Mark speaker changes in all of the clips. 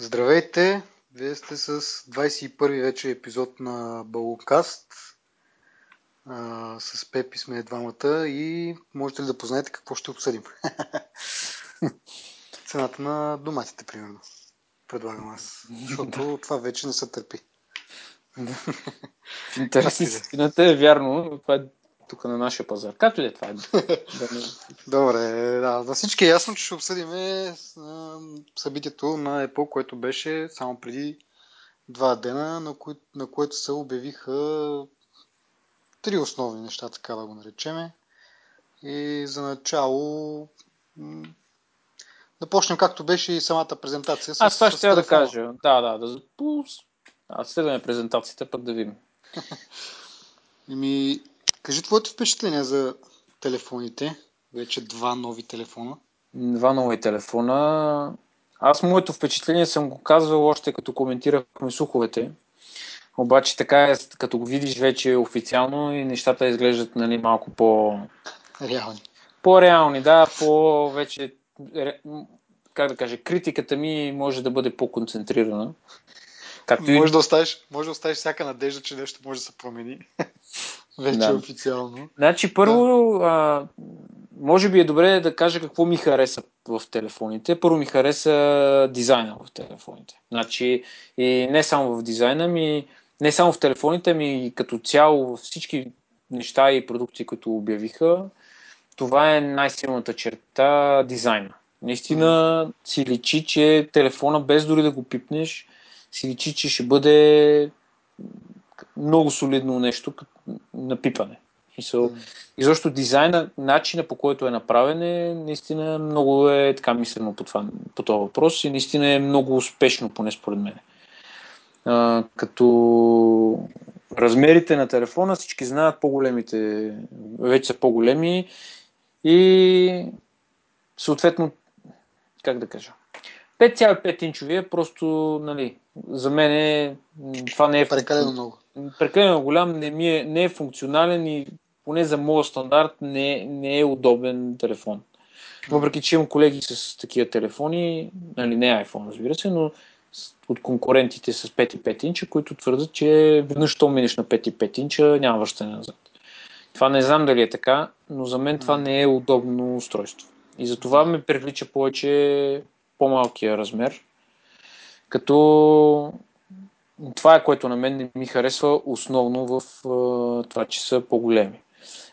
Speaker 1: Здравейте! Вие сте с 21 вече епизод на Балукаст. с Пепи сме двамата и можете ли да познаете какво ще обсъдим? Цената на доматите, примерно. Предлагам аз. Защото това вече не се търпи.
Speaker 2: В интерес истината е вярно. Това е тук на нашия пазар. Както и е това. Е.
Speaker 1: Добре, да. На всички е ясно, че ще обсъдим събитието на Apple, което беше само преди два дена, на, кои, на което се обявиха три основни неща, така да го наречеме. И за начало да почнем както беше и самата презентация.
Speaker 2: С, Аз това ще да кажа. Да, да, да. Аз следваме презентацията, пък да видим.
Speaker 1: Еми, Кажи твоето впечатление за телефоните. Вече два нови телефона.
Speaker 2: Два нови телефона. Аз моето впечатление съм го казвал още като коментирахме слуховете. Обаче така е, като го видиш вече официално и нещата изглеждат нали, малко по...
Speaker 1: Реални.
Speaker 2: По-реални, да, по вече как да кажа, критиката ми може да бъде по-концентрирана.
Speaker 1: Както може, и... да оставиш, може да оставиш всяка надежда, че нещо може да се промени. Вече да. официално.
Speaker 2: Значи, първо, да. а, може би е добре да кажа какво ми хареса в телефоните. Първо ми хареса дизайна в телефоните. Значи, и не само в дизайна ми, не само в телефоните ми, като цяло всички неща и продукти, които обявиха, това е най-силната черта дизайна. Наистина си личи, че телефона, без дори да го пипнеш, си личи, че ще бъде много солидно нещо на пипане. Mm. И защо дизайна, начина по който е направен е наистина много е така мислено по, това, по този въпрос и наистина е много успешно, поне според мен. А, като размерите на телефона всички знаят по-големите, вече са по-големи и съответно, как да кажа, 5,5 инчовия просто, нали, за мен е, това не е...
Speaker 1: Прекалено много.
Speaker 2: Прекалено голям, не, ми е, не е функционален и поне за моят стандарт не, не е удобен телефон. Въпреки, че имам колеги с такива телефони, нали, не iPhone, разбира се, но от конкурентите с 5,5 инча, които твърдят, че веднъж, що минеш на 5,5 инча, няма връщане назад. Това не знам дали е така, но за мен това не е удобно устройство. И затова ме привлича повече по-малкия размер. Като това е което на мен не ми харесва основно в това, че са по-големи.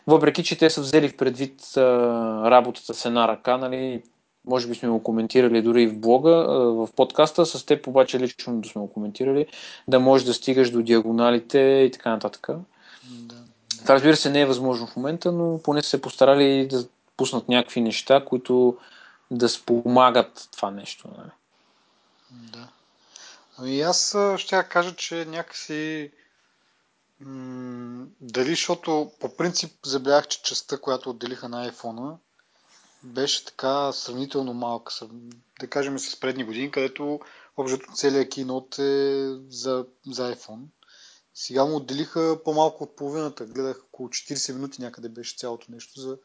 Speaker 2: Въпреки, че те са взели в предвид работата с една ръка, нали, може би сме го коментирали дори и в блога, в подкаста, с теб обаче лично да сме го коментирали, да можеш да стигаш до диагоналите и така нататък. Да. Това разбира се не е възможно в момента, но поне са се постарали да пуснат някакви неща, които да спомагат това нещо. Нали?
Speaker 1: Да. Ами аз ще кажа, че някакси дали, защото по принцип забелязах, че частта, която отделиха на iPhone, беше така сравнително малка. Да кажем с предни години, където общото целият кинот е за, за iPhone. Сега му отделиха по-малко от половината. Гледах около 40 минути някъде беше цялото нещо за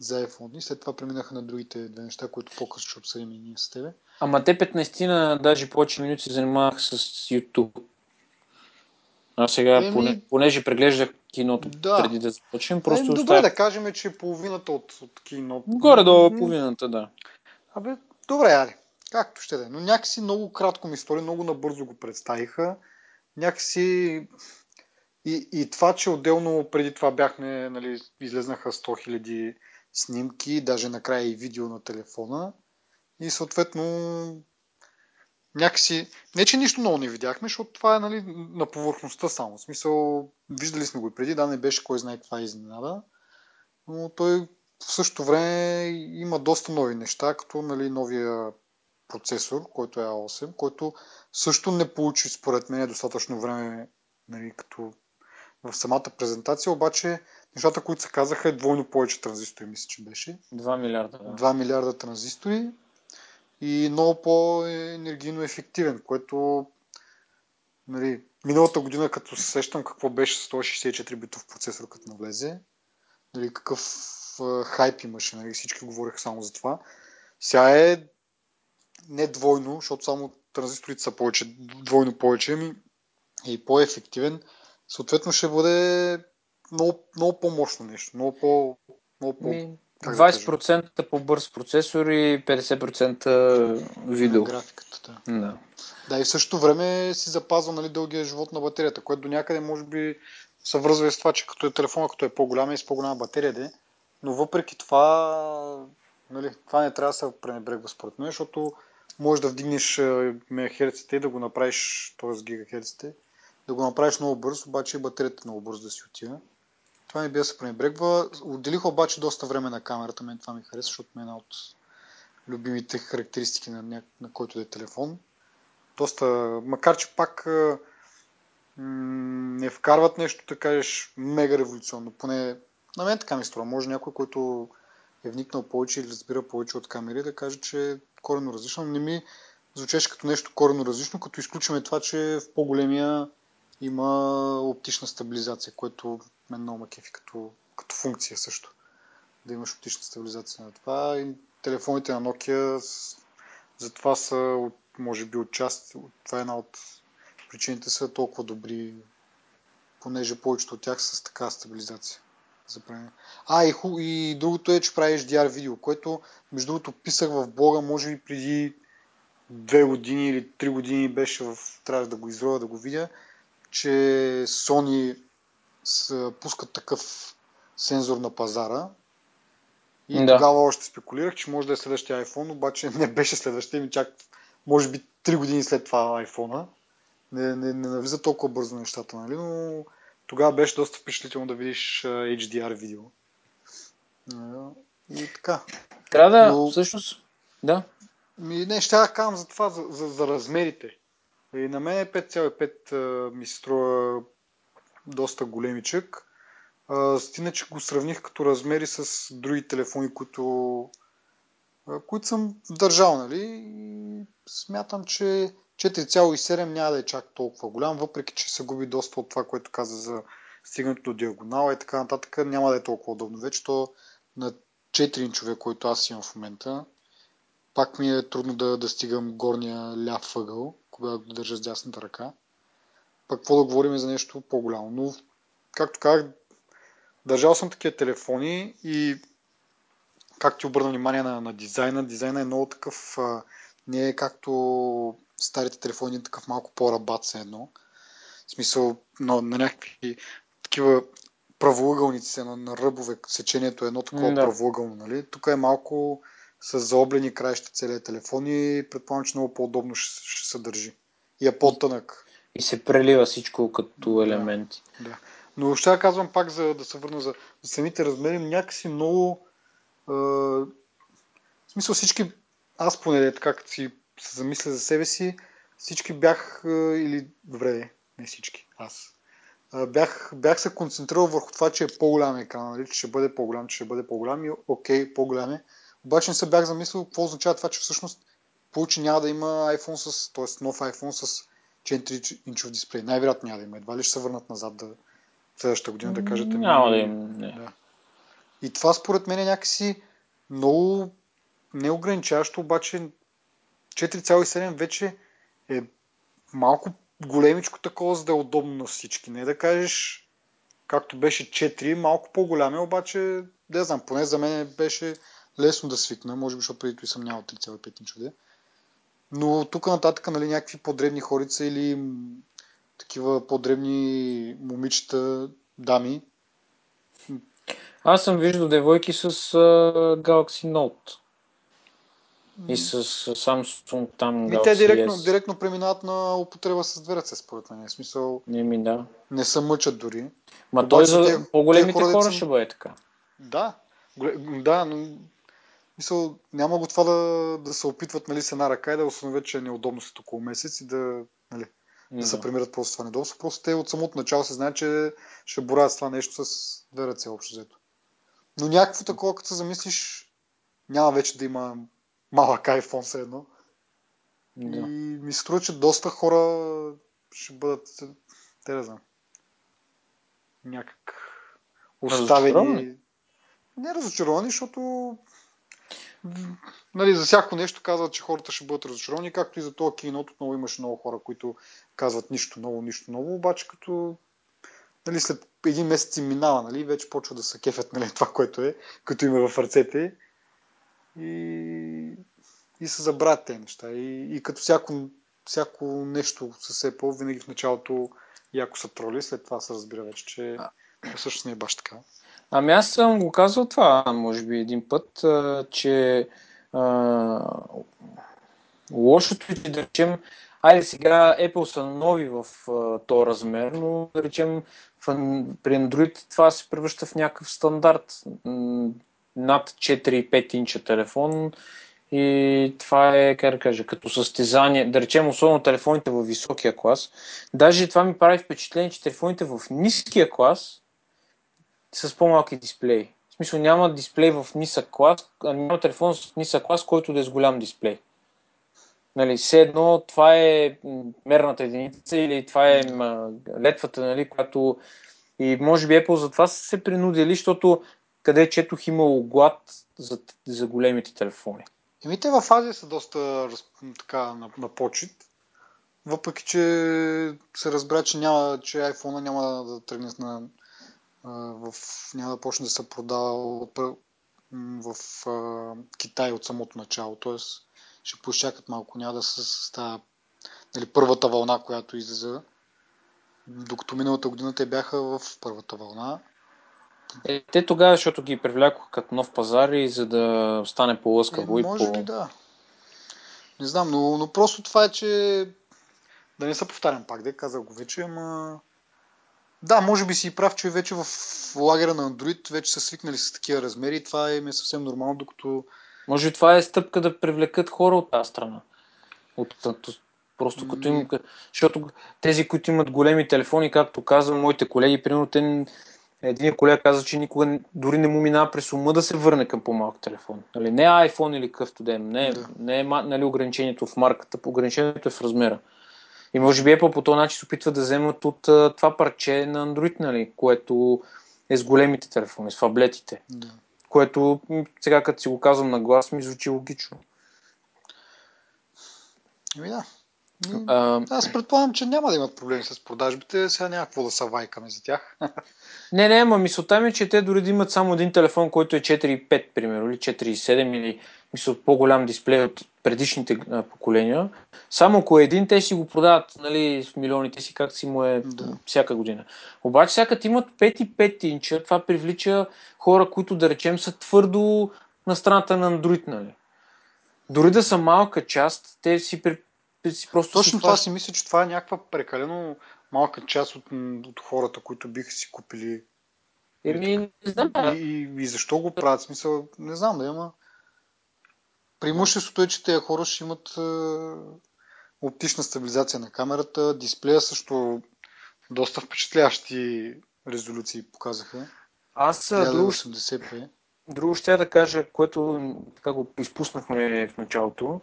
Speaker 1: за iPhone и след това преминаха на другите две неща, които по-късно ще обсъдим и ние с тебе.
Speaker 2: Ама те 15 на даже повече минути се занимавах с YouTube. А сега, Еми... поне, понеже преглеждах киното да. преди да започнем, просто
Speaker 1: Еми, добре оставя... да кажем, че е половината от, от киното.
Speaker 2: Горе-долу половината, да.
Speaker 1: Абе, добре, аре. Както ще да е. Но някакси много кратко ми стори, много набързо го представиха. Някакси и, и това, че отделно преди това бяхме, нали, излезнаха 100 000 снимки, даже накрая и видео на телефона. И съответно някакси, не че нищо много не видяхме, защото това е нали, на повърхността само. В смисъл, виждали сме го и преди, да, не беше кой знае каква изненада, но той в същото време има доста нови неща, като нали, новия процесор, който е A8, който също не получи според мен достатъчно време нали, като в самата презентация, обаче нещата, които се казаха е двойно повече транзистори, мисля, че беше.
Speaker 2: 2 милиарда. Да.
Speaker 1: 2 милиарда транзистори и много по-енергийно ефективен, което нали, миналата година, като се сещам какво беше 164 битов процесор, като навлезе, нали, какъв хайп имаше, нали, всички говориха само за това. Сега е не двойно, защото само транзисторите са повече, двойно повече, ами и по-ефективен, съответно ще бъде много, много по-мощно нещо, много по... Много по
Speaker 2: ми, 20% да по-бърз процесор и 50% видео.
Speaker 1: На графиката, да.
Speaker 2: да.
Speaker 1: Да, и в същото време си запазва нали, дългия живот на батерията, което до някъде може би се връзва и с това, че като е телефона, като е по-голям и с по-голяма батерия, де, но въпреки това, нали, това не трябва да се пренебрегва според мен, защото можеш да вдигнеш мегахерците и да го направиш, т.е. гигахерците, да го направиш много бързо, обаче и батерията много бързо да си отива. Това не би да се пренебрегва. Отделих обаче доста време на камерата, мен това ми хареса, защото ми е една от любимите характеристики на, ня... на който е телефон. Доста, макар че пак не вкарват нещо, да кажеш, мега революционно. Поне на мен така ми струва. Може някой, който е вникнал повече или разбира повече от камери, да каже, че е корено различно. Не ми звучеше като нещо корено различно, като изключваме това, че в по-големия има оптична стабилизация, което мен много ме кефи като, като функция също. Да имаш оптична стабилизация на това. И телефоните на Nokia затова са, може би, от част. Това е една от причините са толкова добри, понеже повечето от тях са с така стабилизация. За а, и, ху, и другото е, че правиш DR видео, което, между другото, писах в блога, може би преди две години или три години беше в... Трябва да го изроя, да го видя, че Sony пускат такъв сензор на пазара. И да. тогава още спекулирах, че може да е следващия iPhone, обаче не беше следващия ми чак може би 3 години след това iPhone. Не, не, не навлиза толкова бързо нещата, нали? но тогава беше доста впечатлително да видиш HDR видео. И така.
Speaker 2: Трябва да, но... всъщност, да.
Speaker 1: Ми, не, ще да казвам за това, за, за, за размерите. И на мен 5,5 ми се струва доста големичък. Стина, че го сравних като размери с други телефони, които, които съм държал, нали? И смятам, че 4,7 няма да е чак толкова голям, въпреки че се губи доста от това, което каза за стигането до диагонала и така нататък, няма да е толкова удобно. Вече то на 4 инчове, който аз имам в момента, пак ми е трудно да, да стигам горния ляв въгъл, когато го държа с дясната ръка. Пък какво да говорим за нещо по-голямо. Но, както казах, държал съм такива телефони и как ти обърна внимание на, на дизайна, дизайна е много такъв, а, не е както старите телефони, такъв малко по-рабат се едно. В смисъл, на, на някакви такива правоъгълници на, на ръбове, сечението е едно такова да. правоъгълно, нали? Тук е малко с заоблени краища целият телефон и предполагам, че много по-удобно ще, ще се държи. И е по-тънък.
Speaker 2: И се прелива всичко като елементи.
Speaker 1: Да, да. Но ще казвам пак, за да се върна за, за самите размери, някакси много... Е, в смисъл всички, аз поне така като си се замисля за себе си, всички бях, е, или добре, не всички, аз, бях, бях се концентрирал върху това, че е по-голям екран, нали? че ще бъде по-голям, че ще бъде по-голям и окей, по-голям е. Обаче не се бях замислил какво означава това, че всъщност получи няма да има iPhone с, т.е. нов iPhone с 4 инчов дисплей. Най-вероятно няма да има. Едва ли ще се върнат назад да, следващата година да кажете.
Speaker 2: Ами, няма да им. Не. Да.
Speaker 1: И това според мен е някакси много неограничаващо, обаче 4,7 вече е малко големичко такова, за да е удобно на всички. Не да кажеш, както беше 4, малко по-голямо, обаче, не знам, поне за мен беше лесно да свикна, може би, защото преди това съм нямал 3,5 инча. Но тук нататък, нали, някакви по-дребни хорица или такива по-дребни момичета, дами.
Speaker 2: Аз съм виждал девойки с uh, Galaxy Note. И с Samsung там.
Speaker 1: И те директно, S. директно преминават на употреба с две ръце, според мен. В смисъл.
Speaker 2: Не ми да.
Speaker 1: Не се мъчат дори.
Speaker 2: Ма той за те, по-големите хора, хора ще бъде така.
Speaker 1: Да. Да, но мисъл, няма го това да, да се опитват нали, с една ръка и да установят, че е неудобно след около месец и да, нали, да, се премират просто това недоволство. Просто те от самото начало се знаят, че ще борят с това нещо с две ръце общо взето. Но някакво такова, като се замислиш, няма вече да има малък iPhone все едно. Да. И ми се струва, че доста хора ще бъдат, те да знам, някак оставени. Не разочаровани, защото нали, за всяко нещо казват, че хората ще бъдат разочаровани, както и за това киното отново имаше много хора, които казват нищо ново, нищо ново, обаче като нали, след един месец им минава, нали, вече почва да се кефят нали, това, което е, като има в ръцете и, и се забравят тези неща. И, и като всяко, всяко нещо с Apple, винаги в началото яко са троли, след това се разбира вече, че всъщност не е баш така.
Speaker 2: Ами аз съм го казал това, може би един път, а, че а, лошото е, че да речем, айде сега Apple са нови в а, този размер, но да речем в, при Android това се превръща в някакъв стандарт. Над 4-5 инча телефон и това е, как да кажа, като състезание, да речем особено телефоните в високия клас. Даже това ми прави впечатление, че телефоните в ниския клас с по-малки дисплеи. В смисъл няма дисплей в нисък клас, няма телефон с нисък клас, който да е с голям дисплей. Нали, все едно това е мерната единица или това е летвата, нали, която и може би Apple за това са се принудили, защото къде четох имало глад за, за големите телефони.
Speaker 1: Еми те в Азия са доста така на, на почет, въпреки че се разбра, че, няма, че iPhone няма да тръгне на, в, няма да почне да се продава в в Китай от самото начало. Тоест ще поизчакат малко, няма да се става нали, първата вълна, която излиза. Докато миналата година те бяха в първата вълна.
Speaker 2: Е, те тогава, защото ги привлякоха като нов пазар и за да стане по-лъскаво
Speaker 1: е,
Speaker 2: и
Speaker 1: може по... да. Не знам, но, но просто това е, че да не се повтарям пак, да казах го вече, ама да, може би си прав, че вече в лагера на Android вече са свикнали с такива размери и това е, е съвсем нормално, докато...
Speaker 2: Може би това е стъпка да привлекат хора от тази страна. От, от, просто като им... Защото тези, които имат големи телефони, както казвам, моите колеги, примерно, те един колега каза, че никога дори не му минава през ума да се върне към по-малък телефон. Нали, не iPhone или къвто е. Не, да. не е нали, ограничението в марката, ограничението е в размера. И може би Apple по този начин се опитва да вземат от това парче на Android, нали, което е с големите телефони, с фаблетите. Да. Което сега като си го казвам на глас ми звучи логично.
Speaker 1: Ами да. А, Аз предполагам, че няма да имат проблеми с продажбите, сега няма какво да са вайкаме за тях.
Speaker 2: Не, не, ама мисълта ми е, че те дори да имат само един телефон, който е 4.5, примерно, или 4.7, или мисля, по-голям дисплей от предишните а, поколения. Само ако е един, те си го продават нали, в милионите си, както си му е да. всяка година. Обаче, сега имат 5 и 5 инча, това привлича хора, които да речем са твърдо на страната на Android. Нали. Дори да са малка част, те си, си просто.
Speaker 1: Точно това си мисля, че това е някаква прекалено малка част от, от хората, които биха си купили.
Speaker 2: Еми, не знам.
Speaker 1: И, и, и защо го правят? Смисъл, не знам да има. Преимуществото е, че тези хора ще имат е, оптична стабилизация на камерата, дисплея също доста впечатляващи резолюции показаха.
Speaker 2: Аз друго, друго ще да кажа, което така го изпуснахме в началото.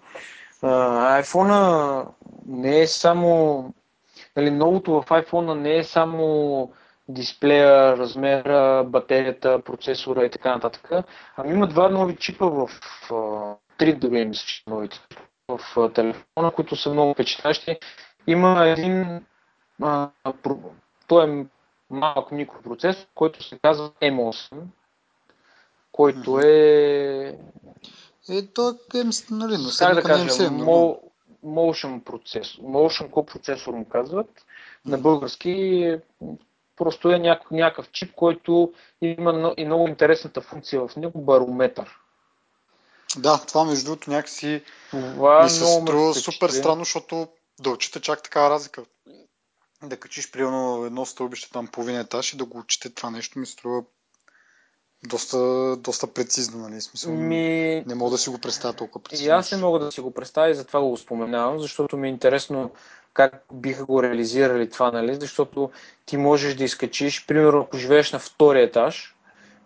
Speaker 2: Uh, iPhone не е само нали, новото в iPhone не е само дисплея, размера, батерията, процесора и така нататък. Ами има два нови чипа в три дори мисля, че новите в телефона, които са много впечатляващи. Има един а, про, той е малък микропроцесор, който се казва M8, който е...
Speaker 1: Е, то е, нали, но
Speaker 2: сега да кажа, M7, motion процесор, motion копроцесор му казват, на български просто е някакъв, някакъв чип, който има и много интересната функция в него, барометър.
Speaker 1: Да, това между другото някакси това ми се струва супер странно, защото да отчита чак такава разлика. Да качиш примерно едно стълбище там половин етаж и да го отчете това нещо ми струва доста, доста прецизно, нали? Смисъл, ми... Не мога да си го представя толкова прецизно.
Speaker 2: И аз не мога да си го представя и затова го споменавам, защото ми е интересно как биха го реализирали това, нали? Защото ти можеш да изкачиш, примерно ако живееш на втория етаж,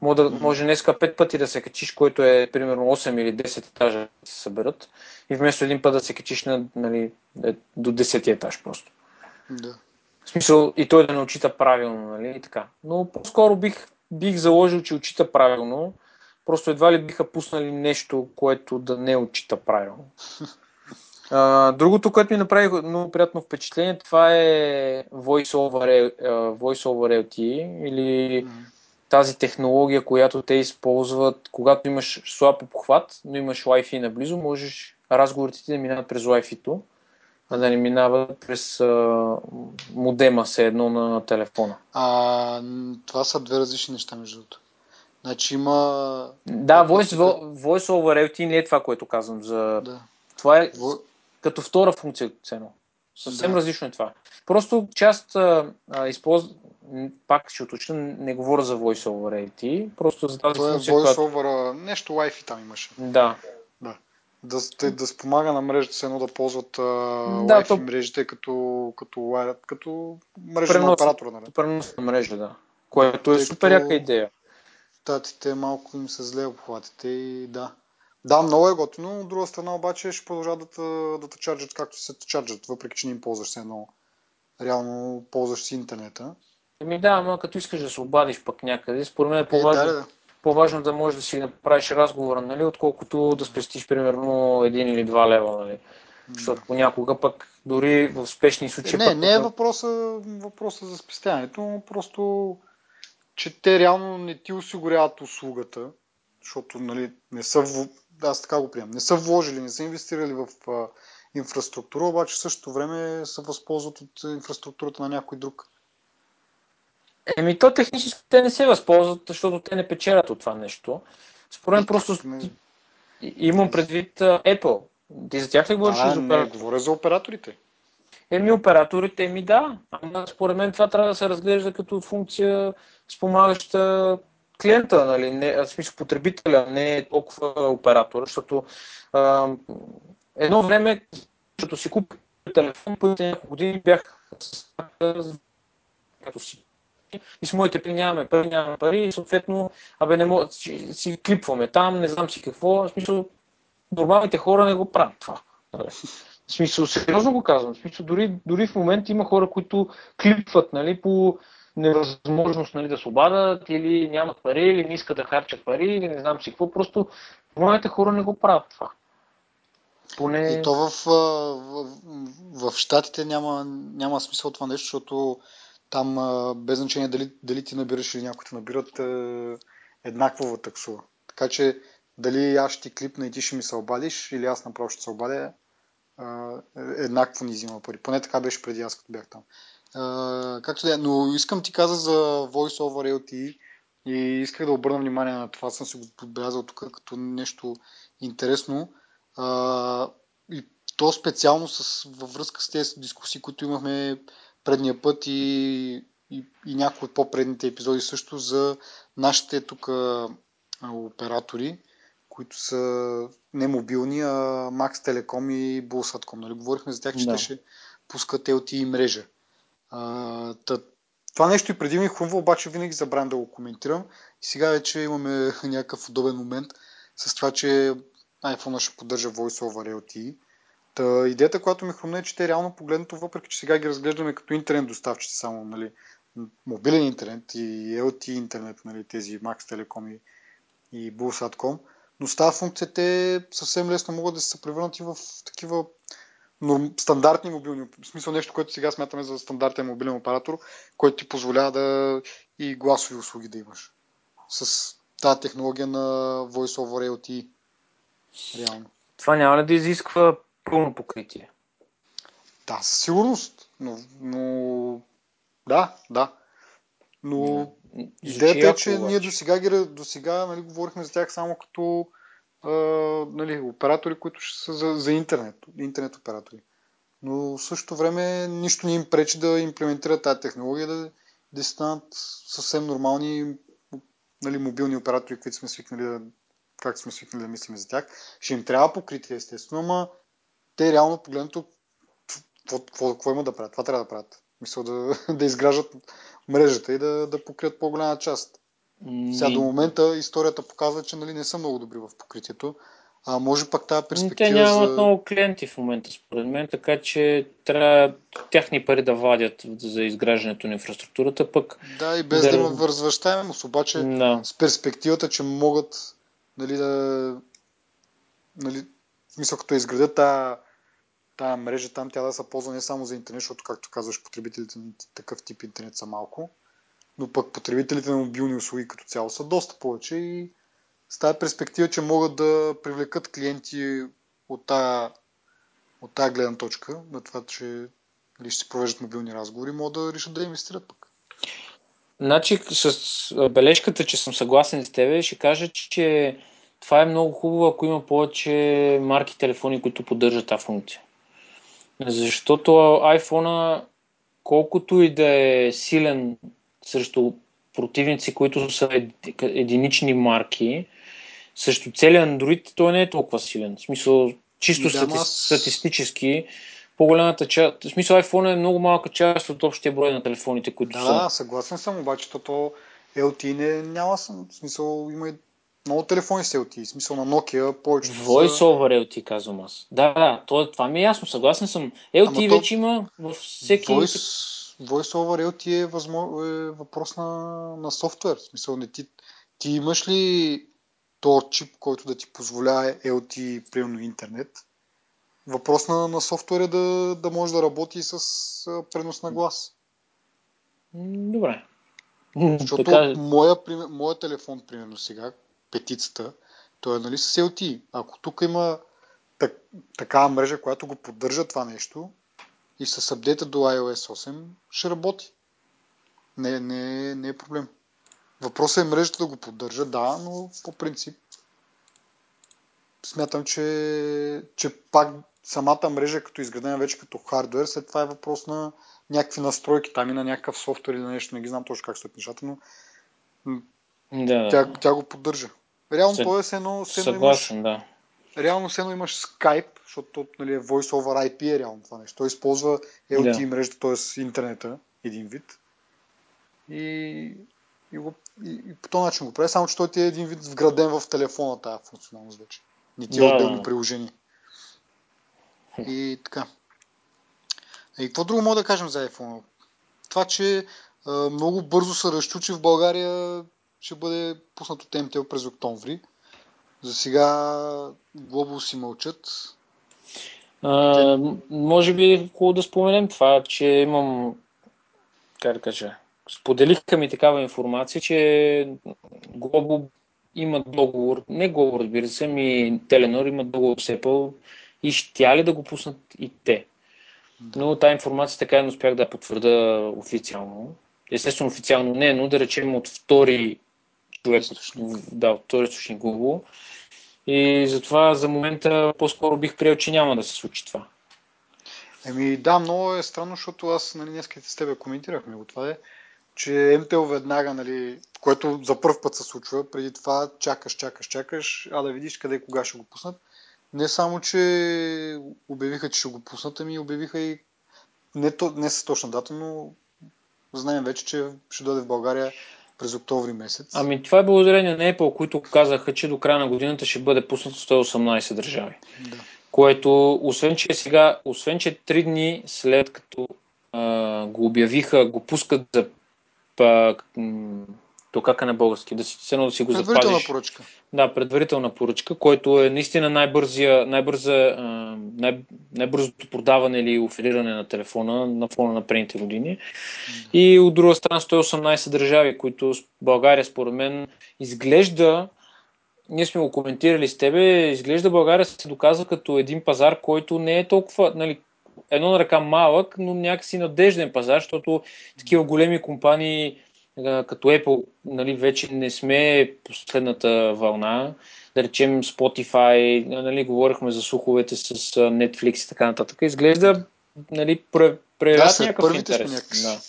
Speaker 2: може, да, може днеска пет пъти да се качиш, който е примерно 8 или 10 етажа да се съберат и вместо един път да се качиш на, нали, е, до 10 етаж просто.
Speaker 1: Да.
Speaker 2: В смисъл и той да не очита правилно, нали, и така. Но по-скоро бих, бих заложил, че очита правилно, Просто едва ли биха пуснали нещо, което да не отчита правилно. А, другото, което ми направи много приятно впечатление, това е Voice over, Voice over LTE или mm. Тази технология, която те използват, когато имаш слаб обхват, но имаш Wi-Fi наблизо, можеш разговорите ти да минават през Wi-Fi-то, а да не минават през а, модема се едно на телефона.
Speaker 1: А, това са две различни неща, между другото. Значи има...
Speaker 2: Да, voice, voice over LTE не е това, което казвам. За... Да. Това е Во... като втора функция цено. Съвсем да. различно е това. Просто част а, използва... Пак ще уточня, не говоря за voice over LTE, просто за тази функция,
Speaker 1: е voice която... нещо Wi-Fi там имаше.
Speaker 2: Да.
Speaker 1: Да. Да, да, да спомага на мрежата се едно да ползват а, да, Wi-Fi то... мрежите като, като, като мрежа пренос, на оператора. Нали?
Speaker 2: Преносна мрежа, да. Което е супер яка идея
Speaker 1: щатите малко им се зле обхватите и да. Да, много е готино, от друга страна обаче ще продължават да те, да те чарджат както се чарджат, въпреки че не им ползваш се едно. Реално ползваш си интернета.
Speaker 2: Еми да, но като искаш да се обадиш пък някъде, според мен е по-важно, е, да, да. по-важно да можеш да си направиш разговора, нали, отколкото да спестиш примерно един или два лева, нали. Защото понякога пък дори в спешни случаи...
Speaker 1: Не,
Speaker 2: пък,
Speaker 1: не е въпроса, въпроса за спестяването, просто че те реално не ти осигуряват услугата, защото нали, не са, аз така го приемам, не са вложили, не са инвестирали в а, инфраструктура, обаче в същото време се възползват от инфраструктурата на някой друг.
Speaker 2: Еми, то технически те не се възползват, защото те не печелят от това нещо. Според мен просто не... имам предвид Apple. Ти за тях ли говориш?
Speaker 1: А, за не, говоря за операторите.
Speaker 2: Еми, операторите, ми да. Ама според мен това трябва да се разглежда като функция спомагаща клиента, нали, не, смисъл потребителя, не е толкова оператора, защото а, едно време, като си купих телефон, първите няколко години бях като си и с моите при нямаме пари, нямаме пари и съответно, абе не мога, си, си клипваме там, не знам си какво, в смисъл, нормалните хора не го правят това. В смисъл, сериозно го казвам. В смисъл, дори, дори в момента има хора, които клипват нали, по невъзможност нали, да се обадат или нямат пари, или не искат да харчат пари, или не знам си какво. Просто моите хора не го правят това.
Speaker 1: Поне... И то в, в, в, в Штатите няма, няма смисъл това нещо, защото там без значение дали, дали ти набираш или някой те набират е, еднакво таксува. Така че дали аз ще ти клипна и ти ще ми се обадиш или аз направо ще се обадя, еднакво ни взима пари. Поне така беше преди аз като бях там. А, както да е, но искам ти каза за Voice over LTE и исках да обърна внимание на това, съм си го подбелязал тук като нещо интересно. А, и то специално с, във връзка с тези дискусии, които имахме предния път и, и, и някои от по-предните епизоди също за нашите тук оператори, които са не мобилни, а Max Telecom и Bulsatcom. Нали? Говорихме за тях, че да. те ще пускат LTE мрежа. А, това нещо и преди ми е хубаво, обаче винаги забравям да го коментирам. И сега вече имаме някакъв удобен момент с това, че iPhone ще поддържа Voice over LTE. Та, идеята, която ми хрумна е, че те реално погледнато, въпреки че сега ги разглеждаме като интернет доставчици само, нали, мобилен интернет и LTE интернет, нали, тези Max Telecom и, и Bulsatcom, но с тази функция те съвсем лесно могат да се превърнат и в такива но стандартни мобилни, в смисъл нещо, което сега смятаме за стандартен мобилен оператор, който ти позволява да и гласови услуги да имаш. С тази технология на Voice over LTE. Реално.
Speaker 2: Това няма ли да изисква пълно покритие?
Speaker 1: Да, със сигурност. Но, но... Да, да. Но идеята е, че ние до сега, до сега нали, говорихме за тях само като а, нали, оператори, които ще са за, за интернет, интернет оператори. Но в същото време нищо не им пречи да имплементират тази технология, да, да станат съвсем нормални нали, мобилни оператори, които сме свикнали да, как сме свикнали да мислим за тях. Ще им трябва покритие, естествено, ама те реално погледнато какво, какво има да правят? Това трябва да правят. Мисля да, да изграждат мрежата и да, да покрият по-голяма част. Сега до момента историята показва, че нали, не са много добри в покритието. А може пък тази перспектива.
Speaker 2: Те нямат за... много клиенти в момента, според мен, така че трябва тяхни пари да вадят за изграждането на инфраструктурата. Пък
Speaker 1: да, и без да, да има възвръщаемост, обаче да. с перспективата, че могат нали, да, нали, в смисъл като изградят тази, тая мрежа там, тя да се ползва не само за интернет, защото, както казваш, потребителите на такъв тип интернет са малко, но пък потребителите на мобилни услуги като цяло са доста повече и с тази перспектива, че могат да привлекат клиенти от тази, от тая гледна точка, на това, че нали, ще се провеждат мобилни разговори, могат да решат да инвестират пък.
Speaker 2: Значи, с бележката, че съм съгласен с тебе, ще кажа, че това е много хубаво, ако има повече марки телефони, които поддържат тази функция. Защото iPhone, колкото и да е силен срещу противници, които са единични марки, срещу целият Android той не е толкова силен. В смисъл, чисто да, стати... статистически, по-голямата част, в смисъл iPhone е много малка част от общия брой на телефоните, които
Speaker 1: да,
Speaker 2: са.
Speaker 1: Да, съгласен съм, обаче то LTE не, няма съм, в смисъл има и много телефони с LTE, в смисъл на Nokia повечето
Speaker 2: Voice са... over LTE, казвам аз. Да, да, това, това ми е ясно, съгласен съм. LTE Ама вече то... има във всеки...
Speaker 1: Voice, Voice over LTE е, възмо... е въпрос на, на софтуер, в смисъл не ти, ти имаш ли то чип, който да ти позволява LTE, примерно интернет, въпрос на, на софтуера да, да може да работи с пренос на глас.
Speaker 2: Добре.
Speaker 1: Защото така... моя, моя телефон, примерно сега, петицата, той е нали с LTE. Ако тук има так, такава мрежа, която го поддържа това нещо и с апдейта до iOS 8, ще работи. Не, не, не е проблем. Въпросът е мрежата да го поддържа, да, но по принцип смятам, че, че пак самата мрежа, като изградена вече като хардвер, след това е въпрос на някакви настройки там и на някакъв софтуер или на нещо, не ги знам точно как стоят нещата, но
Speaker 2: да,
Speaker 1: тя, тя го поддържа. Реално Съ... то е едно,
Speaker 2: Съгласен,
Speaker 1: имаш, да. Реално едно имаш Skype, защото нали, е Voice over IP е реално това нещо. Той използва LTE да. мрежата, т.е. интернета, един вид. И, и, го, и, и по този начин го прави, само че той ти е един вид вграден в телефона тази функционалност вече. Не ти е да, отделно да. приложение. И така. И какво друго мога да кажем за iPhone? Това, че а, много бързо се разчучи в България, ще бъде пуснато TMTL през октомври. За сега Глобус си мълчат.
Speaker 2: А, може би хубаво да споменем това, че имам, как да кажа, споделиха ми такава информация, че Глобо има договор, не Глобо разбира се, ми Теленор има договор с Apple и ще ли да го пуснат и те. Но тази информация така и не успях да потвърда официално. Естествено официално не, но да речем от втори вторични, да, от вторични Google. И затова за момента по-скоро бих приел, че няма да се случи това.
Speaker 1: Еми да, много е странно, защото аз нали, днес с тебе коментирахме го това е, че МТО веднага, нали, което за първ път се случва, преди това чакаш, чакаш, чакаш, а да видиш къде и кога ще го пуснат. Не само, че обявиха, че ще го пуснат, ами обявиха и не, то, не с точна дата, но знаем вече, че ще дойде в България през октомври месец.
Speaker 2: Ами това е благодарение на Apple, които казаха, че до края на годината ще бъде пуснато 118 държави.
Speaker 1: Да.
Speaker 2: Което, освен че сега, освен че 3 дни след като а, го обявиха, го пускат за пак, то как е на български, да си, да си го
Speaker 1: предварителна поръчка.
Speaker 2: Да, предварителна поръчка, който е наистина най-бързия, най-бърза, най- най-бързото продаване или офериране на телефона на фона на предните години. Да. И от друга страна 118 държави, които България според мен изглежда ние сме го коментирали с тебе, изглежда България се доказва като един пазар, който не е толкова, нали, едно на ръка малък, но някакси надежден пазар, защото такива големи компании като Apple нали, вече не сме последната вълна. Да речем Spotify, нали, говорихме за слуховете с Netflix и така нататък. Изглежда нали, проявяват да, някакъв интерес. Да.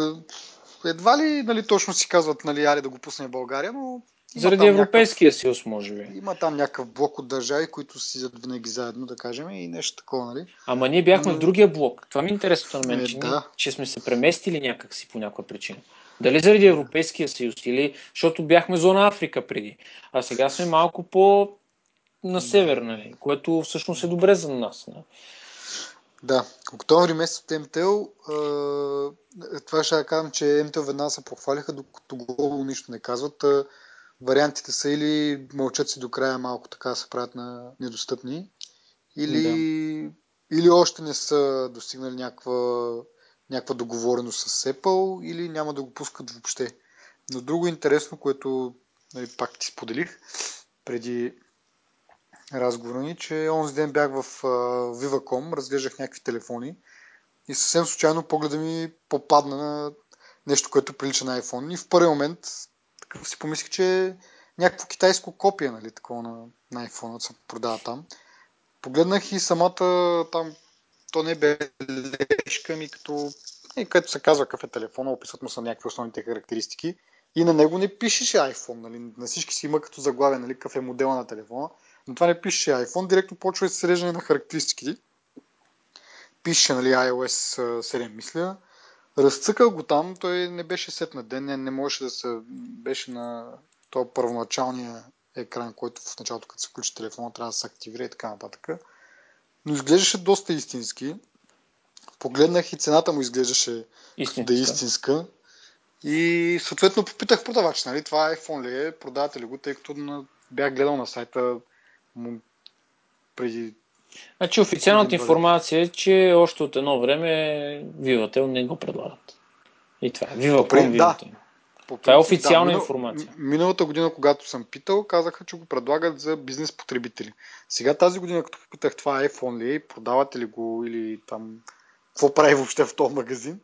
Speaker 1: Е, едва ли нали, точно си казват, нали, аре да го пусне в България, но
Speaker 2: заради Европейския някакъв, съюз, може би.
Speaker 1: Има там някакъв блок от държави, които си винаги заедно, да кажем, и нещо такова, нали?
Speaker 2: Ама ние бяхме Но... в другия блок. Това ми е интересно на мен, е, че, да. че сме се преместили някакси по някаква причина. Дали заради Европейския съюз или защото бяхме зона Африка преди. А сега сме малко по на север, нали? което всъщност е добре за нас. Нали?
Speaker 1: Да, октомври месец от МТЛ, това ще кажем, че МТЛ веднага се похвалиха, докато го нищо не казват. вариантите са или мълчат си до края малко така се правят на недостъпни, или, да. или още не са достигнали някаква, някаква договореност с Apple, или няма да го пускат въобще. Но друго интересно, което нали, пак ти споделих преди разговора ни, че онзи ден бях в uh, Viva.com, разглеждах някакви телефони и съвсем случайно погледа ми попадна на нещо, което прилича на iPhone. И в първи момент такъв си помислих, че е някакво китайско копие, нали, такова на, на iPhone, се продава там. Погледнах и самата там, то не бе лешка ми като, и където се казва какъв е телефона, описват му са някакви основните характеристики. И на него не пишеше iPhone, нали? На всички си има като заглавие, нали, какъв е модела на телефона. Но това не пише iPhone, директно почва се среждане на характеристиките. Пише, нали, iOS 7, мисля. Разцъкал го там, той не беше сет на ден, не, не можеше да се... Беше на този първоначалния екран, който в началото, като се включи телефона, трябва да се активира и така нататък. Но изглеждаше доста истински. Погледнах и цената му изглеждаше истинска. да е истинска. И съответно попитах продавач, нали, това iPhone ли е, продавате ли го, тъй като на... бях гледал на сайта му преди
Speaker 2: Значи официалната информация е, че още от едно време Vivatel не го предлагат. И това е. Viva.com, да. Това е официална да, информация.
Speaker 1: Миналата година, когато съм питал, казаха, че го предлагат за бизнес потребители. Сега тази година, като попитах това iPhone ли е, продавате ли го или там какво прави въобще в този магазин,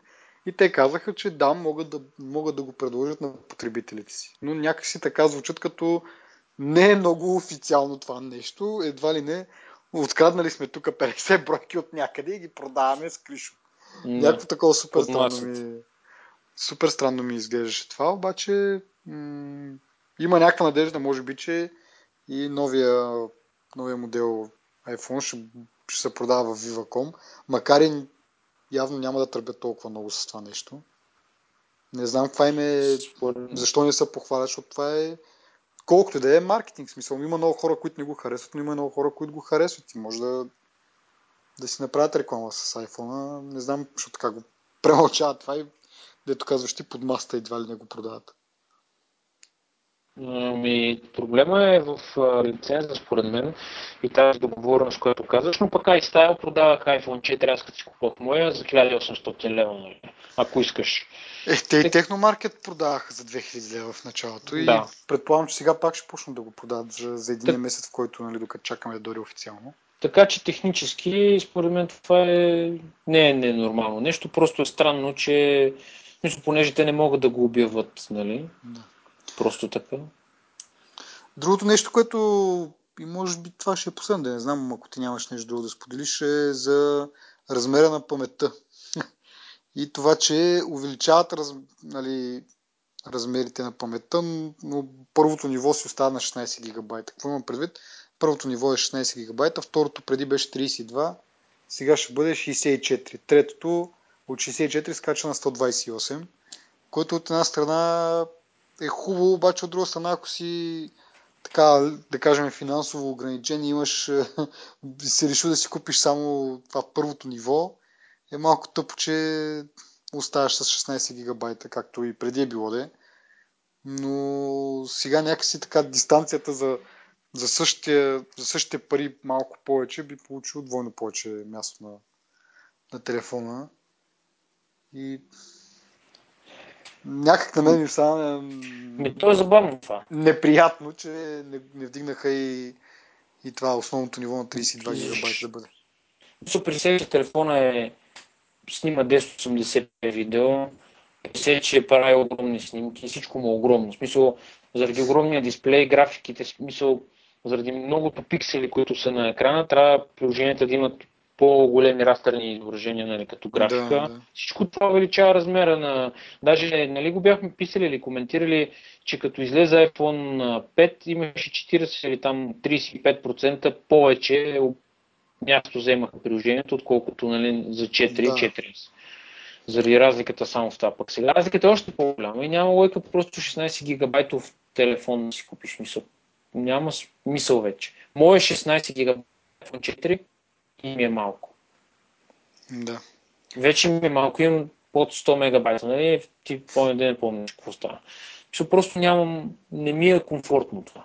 Speaker 1: и те казаха, че да, могат да, могат да го предложат на потребителите си. Но някакси така звучат като не е много официално това нещо. Едва ли не откраднали сме тук 50 бройки от някъде и ги продаваме с кришо. Някакво такова супер странно ми, супер странно ми изглеждаше това, обаче м- има някаква надежда, може би, че и новия, новия модел iPhone ще, ще се продава в Viva.com, макар и явно няма да тръбят толкова много с това нещо. Не знам каква им е, защо не се похвалят, защото това е колкото да е маркетинг. Смисъл, има много хора, които не го харесват, но има много хора, които го харесват и може да, да си направят реклама с iPhone. Не знам, защото така го премълчават това и дето казваш ти под маста едва ли не го продават.
Speaker 2: Ами, проблема е в лиценза, според мен, и тази договорност, която казваш, но пък iStyle продавах iPhone 4, аз като си купувах моя за 1800 лева, нали? ако искаш.
Speaker 1: Е, те и Техномаркет продаваха за 2000 лева в началото да. и предполагам, че сега пак ще почнат да го продават за, за един так... месец, в който, нали, докато чакаме да дойде официално.
Speaker 2: Така че технически, според мен, това е... не е ненормално нещо, просто е странно, че Мисля, понеже те не могат да го обяват, нали? Да. Просто така.
Speaker 1: Другото нещо, което и може би това ще е последно, да не знам, ако ти нямаш нещо друго да споделиш, е за размера на паметта. и това, че увеличават раз, нали, размерите на паметта, но първото ниво си остава на 16 гигабайта. Какво имам предвид? Първото ниво е 16 гигабайта, второто преди беше 32, сега ще бъде 64. Третото от 64 скача на 128, което от една страна е хубаво, обаче от друга страна, ако си така, да кажем, финансово ограничен и имаш, си решил да си купиш само това първото ниво, е малко тъпо, че оставаш с 16 гигабайта, както и преди е било да Но сега някакси така дистанцията за, за, същия, за същите пари малко повече би получил двойно повече място на, на телефона. И някак на мен ми стана...
Speaker 2: Ми, то е забавно това.
Speaker 1: Неприятно, че не, не вдигнаха и, и това основното ниво на 32 гигабайта да бъде.
Speaker 2: Супер се, телефона е снима 1080 видео, се, че прави огромни снимки, всичко му е огромно. В смисъл, заради огромния дисплей, графиките, в смисъл, заради многото пиксели, които са на екрана, трябва приложенията да имат по-големи растерни изображения, нали, като графика. Да, да. Всичко това увеличава размера на... Даже, нали го бяхме писали или коментирали, че като излезе iPhone 5 имаше 40 или там 35% повече място вземаха приложението, отколкото нали, за 4 да. 4 заради разликата само в това. Пък сега разликата е още по-голяма и няма лойка просто 16 гигабайтов телефон да си купиш мисъл. Няма смисъл вече. Мое 16 гигабайт 4 и ми е малко.
Speaker 1: Да.
Speaker 2: Вече ми е малко, имам под 100 мегабайта, нали? Ти помня да не помниш какво става. Защото просто нямам, не ми е комфортно това.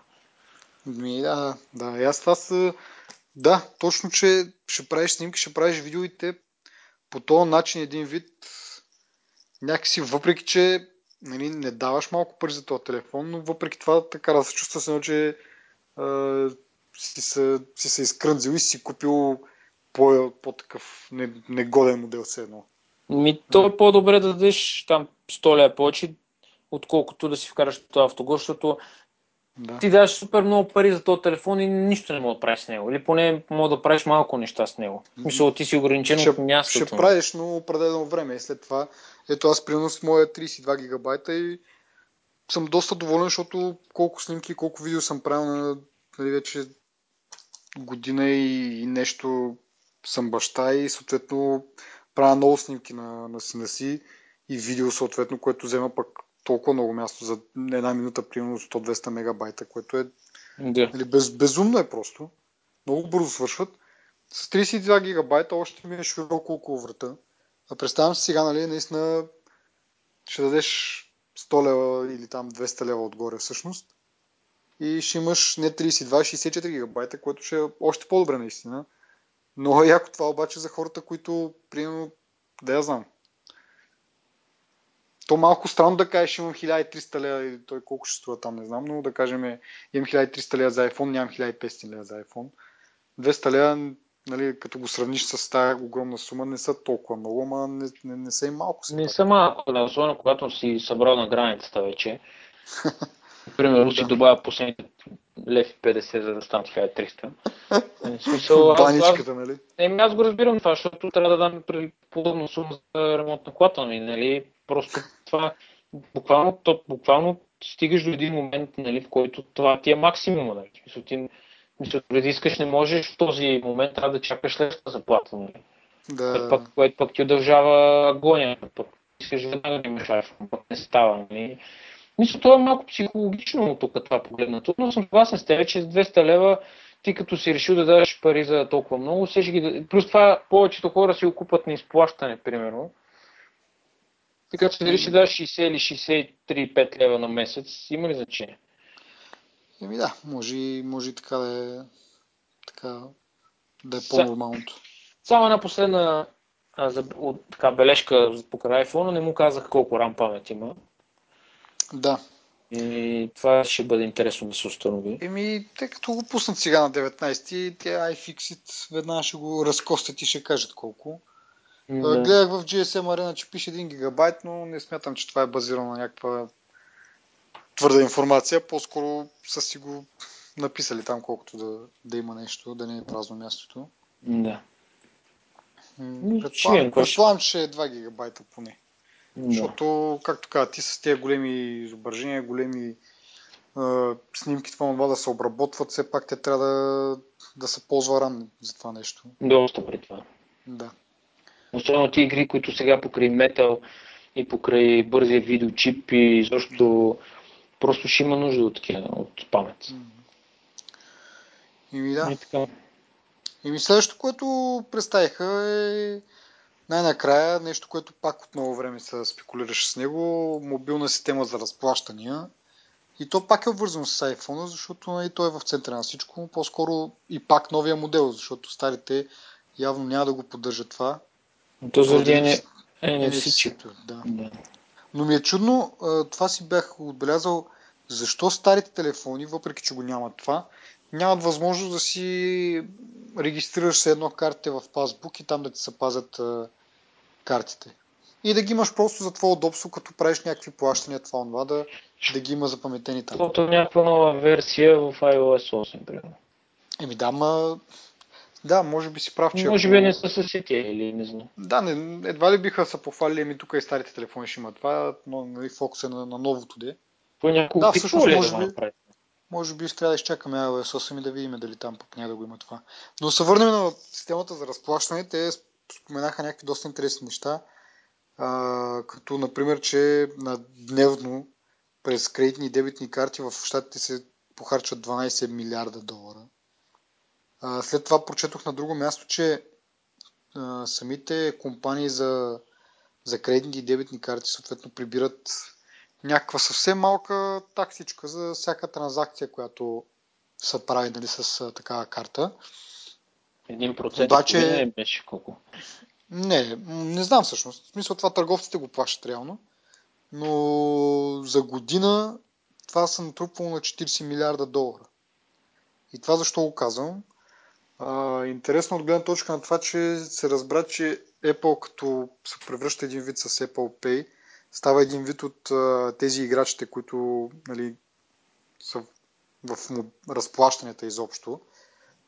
Speaker 1: Ми, да, да, и аз това са... Да, точно, че ще правиш снимки, ще правиш видео и те по този начин един вид някакси, въпреки че нали, не даваш малко пари за този телефон, но въпреки това така да се чувства се, че а, си, се, си се изкрънзил и си купил по, по-такъв негоден модел все едно.
Speaker 2: Ми, то е по-добре да дадеш там 100 лева повече, отколкото да си вкараш това автогол, защото да. ти даваш супер много пари за този телефон и нищо не мога да правиш с него. Или поне мога да правиш малко неща с него. Мисля, ти си ограничен
Speaker 1: ще,
Speaker 2: от мястото.
Speaker 1: Ще правиш, но определено време. И след това, ето аз примерно с моя 32 гигабайта и съм доста доволен, защото колко снимки, колко видео съм правил на нали, вече година и, и нещо съм баща и съответно правя много снимки на, на сина си и видео съответно, което взема пък толкова много място за една минута, примерно 100-200 мегабайта, което е
Speaker 2: да.
Speaker 1: нали, без, безумно е просто. Много бързо свършват. С 32 гигабайта още ми е широко около врата. А представям си сега, нали, наистина ще дадеш 100 лева или там 200 лева отгоре всъщност и ще имаш не 32, 64 гигабайта, което ще е още по-добре наистина. Много е яко това обаче за хората, които, примерно, да я знам. То малко странно да кажеш, имам 1300 лева или той колко ще струва там, не знам, но да кажем, имам 1300 лева за iPhone, нямам 1500 лева за iPhone. 200 лева, нали, като го сравниш с тази огромна сума, не са толкова много, ама не, не, не са и малко.
Speaker 2: Не са малко, да, особено когато си събрал на границата вече. Примерно си добавя последните лев и 50, за да станат 1300.
Speaker 1: Е, смисъл, Баничката, нали?
Speaker 2: Еми, аз го разбирам това, защото трябва да дам подобна сума за ремонт на колата ми, нали? Просто това, буквално, то, буквално стигаш до един момент, нали, в който това ти е максимума, нали? Мисъл, ти, мисъл, преди искаш, не можеш в този момент, трябва да чакаш леска заплата, нали?
Speaker 1: Да.
Speaker 2: Пък, което пък ти удължава агония, пък искаш веднага да имаш iPhone, пък не става, нали? Мисля, това е малко психологично тук това погледнато, но съм съгласен с теб, че с 200 лева ти като си решил да дадеш пари за толкова много, се ги... плюс това повечето хора си окупат на изплащане, примерно. Така че дали ще дадеш 60 или 63-5 лева на месец, има ли значение?
Speaker 1: Еми да, може, може и така да е, така, да е по-нормалното.
Speaker 2: Само една последна а, за, от, така, бележка покрай iPhone, не му казах колко RAM памет има.
Speaker 1: Да.
Speaker 2: И това ще бъде интересно да се установи.
Speaker 1: Еми, тъй като го пуснат сега на 19, те iFixit веднага ще го разкостят и ще кажат колко. Да. Гледах в GSM Arena, че пише 1 гигабайт, но не смятам, че това е базирано на някаква твърда информация. По-скоро са си го написали там, колкото да, да има нещо, да не е празно мястото.
Speaker 2: Да.
Speaker 1: Предполагам, че е 2 гигабайта поне. Да. Защото, както каза, ти с тези големи изображения, големи е, снимки, това това да се обработват, все пак те трябва да, да се ползва ран за това нещо.
Speaker 2: Доста при това.
Speaker 1: Да.
Speaker 2: Особено ти игри, които сега покрай метал и покрай бързия видеочип и защото просто ще има нужда от такива, от памет.
Speaker 1: Ими да. И така. Ими следващото, което представиха е най-накрая нещо, което пак от много време се спекулираше с него, мобилна система за разплащания. И то пак е обвързано с iPhone, защото и нали, той е в центъра на всичко. По-скоро и пак новия модел, защото старите явно няма да го поддържат това.
Speaker 2: То заради NFC, NFC
Speaker 1: да. да. Но ми е чудно, това си бях отбелязал, защо старите телефони, въпреки че го нямат това, нямат възможност да си регистрираш се едно картите в пасбук и там да ти се пазят картите. И да ги имаш просто за твое удобство, като правиш някакви плащания, това това да, да ги има запаметени там.
Speaker 2: Защото някаква нова версия в iOS 8, примерно.
Speaker 1: Еми да, ма... Да, може би си прав, че...
Speaker 2: Може би ако... не са се сетили или не знам.
Speaker 1: Да, не, едва ли биха се похвалили, ами тук и старите телефони ще имат това, но нали, фокус е на, на новото де.
Speaker 2: По няколко да, всъщност, може би, да
Speaker 1: може би ще трябва да изчакаме iOS 8 и да видим дали там пък няма да го има това. Но се върнем на системата за разплащане. Те споменаха някакви доста интересни неща, а, като например, че на дневно през кредитни и дебитни карти в щатите се похарчат 12 милиарда долара. А, след това прочетох на друго място, че а, самите компании за, за кредитни и дебитни карти съответно прибират някаква съвсем малка таксичка за всяка транзакция, която са прави нали, с такава карта.
Speaker 2: Един процент Обаче... не беше колко?
Speaker 1: Не, не знам всъщност. В смисъл това търговците го плащат реално. Но за година това са натрупвало на 40 милиарда долара. И това защо го казвам? А, интересно от гледна точка на това, че се разбра, че Apple като се превръща един вид с Apple Pay, става един вид от а, тези играчите, които нали, са в разплащанията изобщо,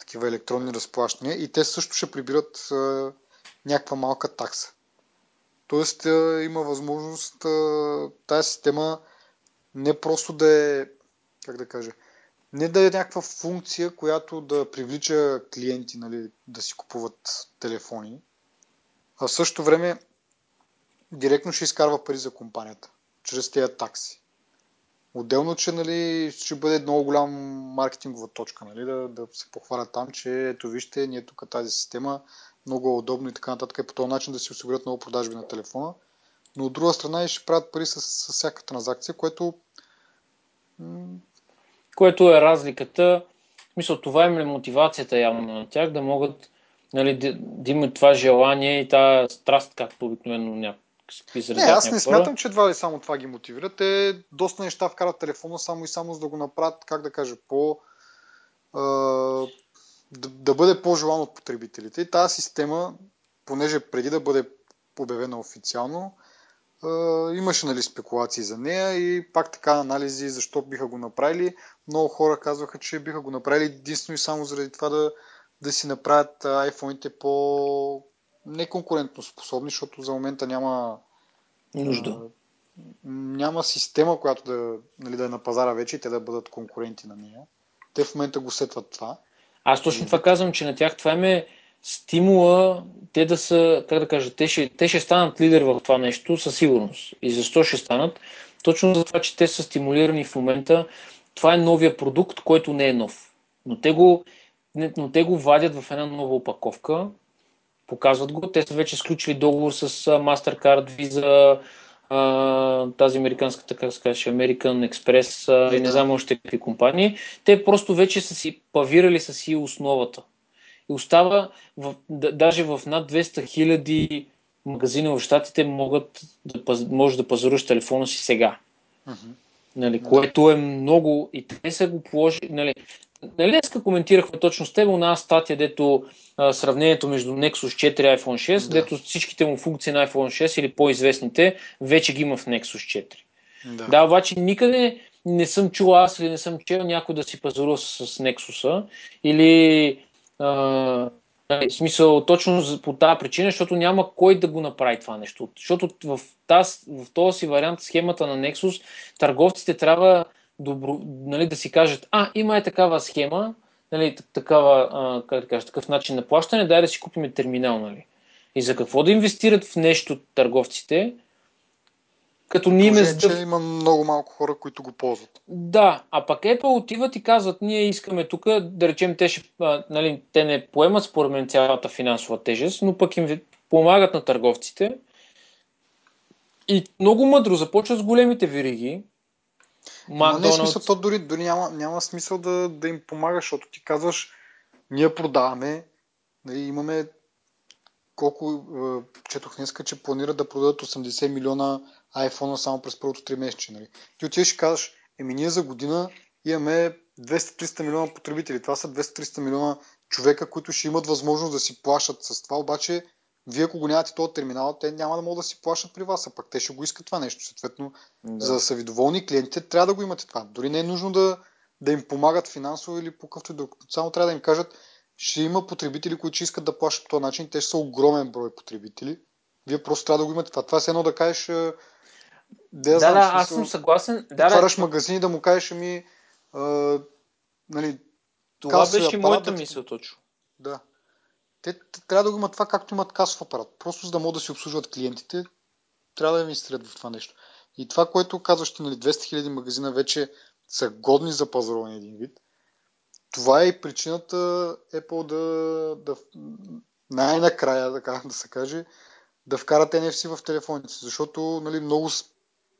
Speaker 1: такива електронни разплащания, и те също ще прибират а, някаква малка такса. Тоест а, има възможност а, тази система не просто да е, как да кажа, не да е някаква функция, която да привлича клиенти нали, да си купуват телефони, а в същото време директно ще изкарва пари за компанията, чрез тези такси. Отделно, че нали, ще бъде много голям маркетингова точка, нали, да, да се похвалят там, че ето вижте, ние тук тази система много е удобно и така нататък и по този начин да си осигурят много продажби на телефона. Но от друга страна и ще правят пари с, с всяка транзакция, което
Speaker 2: което е разликата. В смисъл, това им е мотивацията явно на тях, да могат нали, да, да имат това желание и тази страст, както обикновено
Speaker 1: не, аз не смятам, че едва ли само това ги мотивира. Те доста неща вкарат телефона само и само за да го направят, как да кажа, по... А, да, да бъде по-желан от потребителите. И тази система, понеже преди да бъде обявена официално, имаше нали, спекулации за нея и пак така анализи защо биха го направили. Много хора казваха, че биха го направили единствено и само заради това да, да си направят iPhone-ите по неконкурентно способни, защото за момента няма
Speaker 2: нужда. А,
Speaker 1: няма система, която да, нали, да е на пазара вече и те да бъдат конкуренти на нея. Те в момента го сетват това.
Speaker 2: Аз точно това казвам, че на тях това е стимула те да са, как да кажа, те ще, те ще станат лидер в това нещо със сигурност. И защо ще станат? Точно за това, че те са стимулирани в момента. Това е новия продукт, който не е нов. Но те го, но те го вадят в една нова опаковка, показват го. Те са вече сключили договор с Mastercard, Visa, тази американската, така се каже, American Express и не знам още какви компании. Те просто вече са си павирали с си основата и остава в, да, даже в над 200 хиляди магазини в Штатите могат да, може да пазаруваш телефона си сега. Uh-huh. Нали. Което е много и те са го положили. Нали, нали днеска коментирахме точно с теб една статия, дето а, сравнението между Nexus 4 и iPhone 6, да. дето всичките му функции на iPhone 6 или по-известните вече ги има в Nexus 4. Да. да, обаче никъде не съм чул аз или не съм чел някой да си пазарува с, с Nexus или в смисъл, точно по тази причина, защото няма кой да го направи това нещо. Защото в, таз, в този си вариант, схемата на Nexus, търговците трябва добро, нали, да си кажат, а, има е такава схема, нали, такава, а, как да кажа, такъв начин на плащане, дай да си купим терминал. Нали. И за какво да инвестират в нещо търговците,
Speaker 1: като ние ме че има много малко хора, които го ползват.
Speaker 2: Да, а пък Apple отиват и казват, ние искаме тук, да речем, те, ще, а, нали, те не поемат според мен цялата финансова тежест, но пък им помагат на търговците. И много мъдро започват с големите вириги.
Speaker 1: Но не е смисъл, то дори, дори няма, няма смисъл да, да им помагаш, защото ти казваш, ние продаваме, нали, имаме колко, четох днеска, че планират да продадат 80 милиона iPhone само през първото 3 месече. Нали? Ти отиваш и казваш, еми ние за година имаме 200-300 милиона потребители. Това са 200-300 милиона човека, които ще имат възможност да си плащат с това, обаче вие ако го нямате този терминал, те няма да могат да си плащат при вас, а пък те ще го искат това нещо. Съответно, да. за да са ви доволни клиентите, трябва да го имате това. Дори не е нужно да, да им помагат финансово или по какъвто и друг. Само трябва да им кажат, ще има потребители, които ще искат да плащат по този начин. Те ще са огромен брой потребители. Вие просто трябва да го имате това. Това е едно да кажеш,
Speaker 2: да, да, знам, да аз съм съгласен. Да,
Speaker 1: отваряш да, магазин и да му кажеш ми, а, нали,
Speaker 2: това беше моята мисъл точно.
Speaker 1: Да. Те, трябва да го имат това, както имат касов апарат. Просто за да могат да си обслужват клиентите, трябва да инвестират в това нещо. И това, което казваш, нали, 200 000 магазина вече са годни за пазаруване един вид, това е и причината Apple да, да най-накрая, така да се каже, да вкарат NFC в телефоните, защото нали, много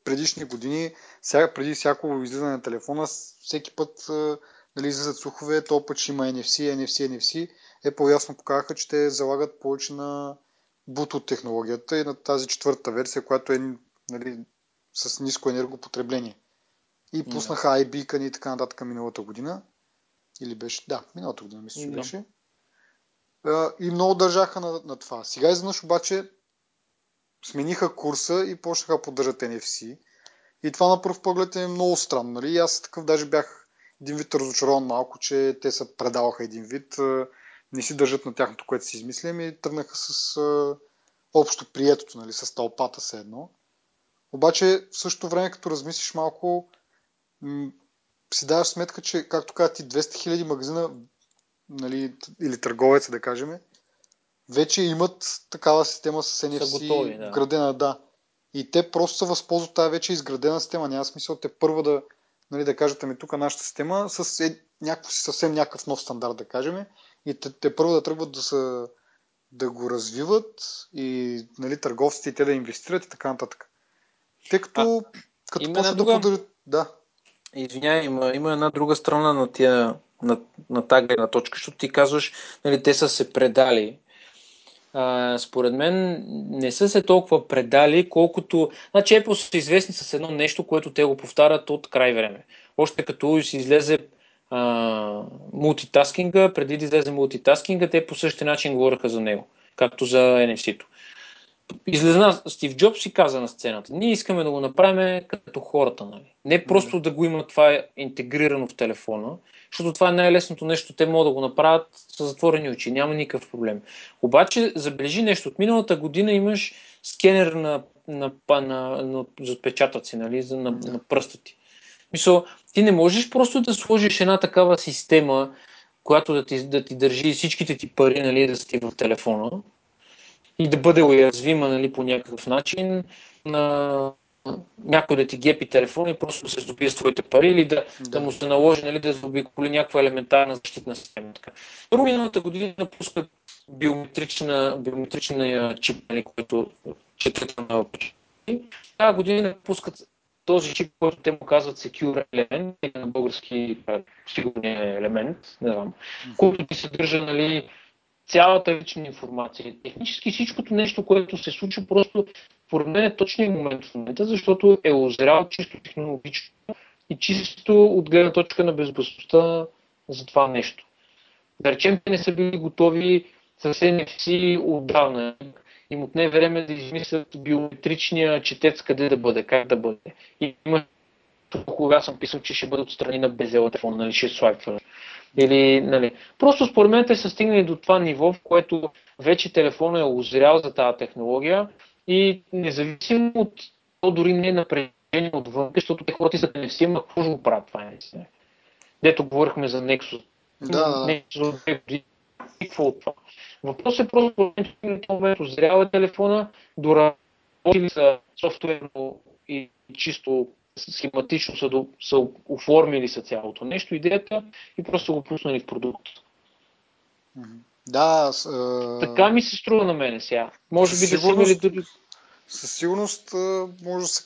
Speaker 1: предишни години, сега, преди всяко излизане на телефона, всеки път нали, излизат слухове, то път ще има NFC, NFC, NFC. Apple ясно показаха, че те залагат повече на Bluetooth технологията и на тази четвърта версия, която е нали, с ниско енергопотребление. И пуснаха yeah. iBeacon и така нататък миналата година. Или беше? Да, миналата година мисля, че yeah. беше. И много държаха на, на това. Сега изведнъж обаче смениха курса и почнаха да поддържат NFC. И това на пръв поглед е много странно. Нали? И аз такъв даже бях един вид разочарован малко, че те се предаваха един вид. Не си държат на тяхното, което си измислям и тръгнаха с общо приетото, нали, с тълпата се едно. Обаче в същото време, като размислиш малко, м- си даваш сметка, че, както каза ти, 200 000 магазина нали, или търговеца, да кажем, вече имат такава система с NFC готови, да. вградена, да. И те просто се възползват тази вече изградена система. Няма смисъл те първо да, нали, да кажете ми тук нашата система с е, някакъв, съвсем някакъв нов стандарт, да кажем. И те, те първо да тръгват да, са, да го развиват и нали, търговците те да инвестират и така нататък. Тъй като, а, като почват друга... да подарят... Да.
Speaker 2: Извинявай, има, има една друга страна на тия на, на тази гледна точка, защото ти казваш, нали, те са се предали. А, според мен не са се толкова предали, колкото... Значи Apple са известни с едно нещо, което те го повтарят от край време. Още като си излезе мултитаскинга, преди да излезе мултитаскинга, те по същия начин говореха за него, както за NFC-то излезна Стив Джобс и каза на сцената, ние искаме да го направим като хората. Нали? Не просто да го има това интегрирано в телефона, защото това е най-лесното нещо, те могат да го направят с затворени очи, няма никакъв проблем. Обаче, забележи нещо, от миналата година имаш скенер на, на, на, на, на отпечатъци, нали, на, на пръста ти. Мисъл, ти не можеш просто да сложиш една такава система, която да ти, да ти държи всичките ти пари, нали, да си в телефона, и да бъде уязвима нали, по някакъв начин на някой да ти гепи телефон и просто да се здобие с твоите пари или да, да. да му се наложи нали, да заобиколи някаква елементарна защитна система. Първо миналата година пускат биометрична, биометрична чип, нали, който четете на Тази година пускат този чип, който те му казват Secure Element, или на български сигурния елемент, не знам, който ти съдържа нали, цялата лична информация. Технически всичкото нещо, което се случва, просто според мен е точният момент в момента, защото е озрял чисто технологично и чисто от гледна точка на безопасността за това нещо. Да речем, те не са били готови с NFC отдавна. Им отне време да измислят биометричния четец къде да бъде, как да бъде. И има кога съм писал, че ще бъде отстрани на безела телефон, нали, ще свайпваш. Или, нали, просто според мен те са стигнали до това ниво, в което вече телефонът е озрял за тази технология и независимо от то дори не е напрежение отвън, защото те хората да не си, какво ще го правят това не Дето говорихме за Nexus.
Speaker 1: Да. Nexus
Speaker 2: какво от това. Въпросът е просто, в този момент озрял е телефона, доработили са софтуерно и чисто схематично са, до, са оформили са цялото нещо, идеята и просто го пуснали в продукт.
Speaker 1: Да.
Speaker 2: С, е... Така ми се струва на мене сега. Може би да са имали.
Speaker 1: Със сигурност може да се...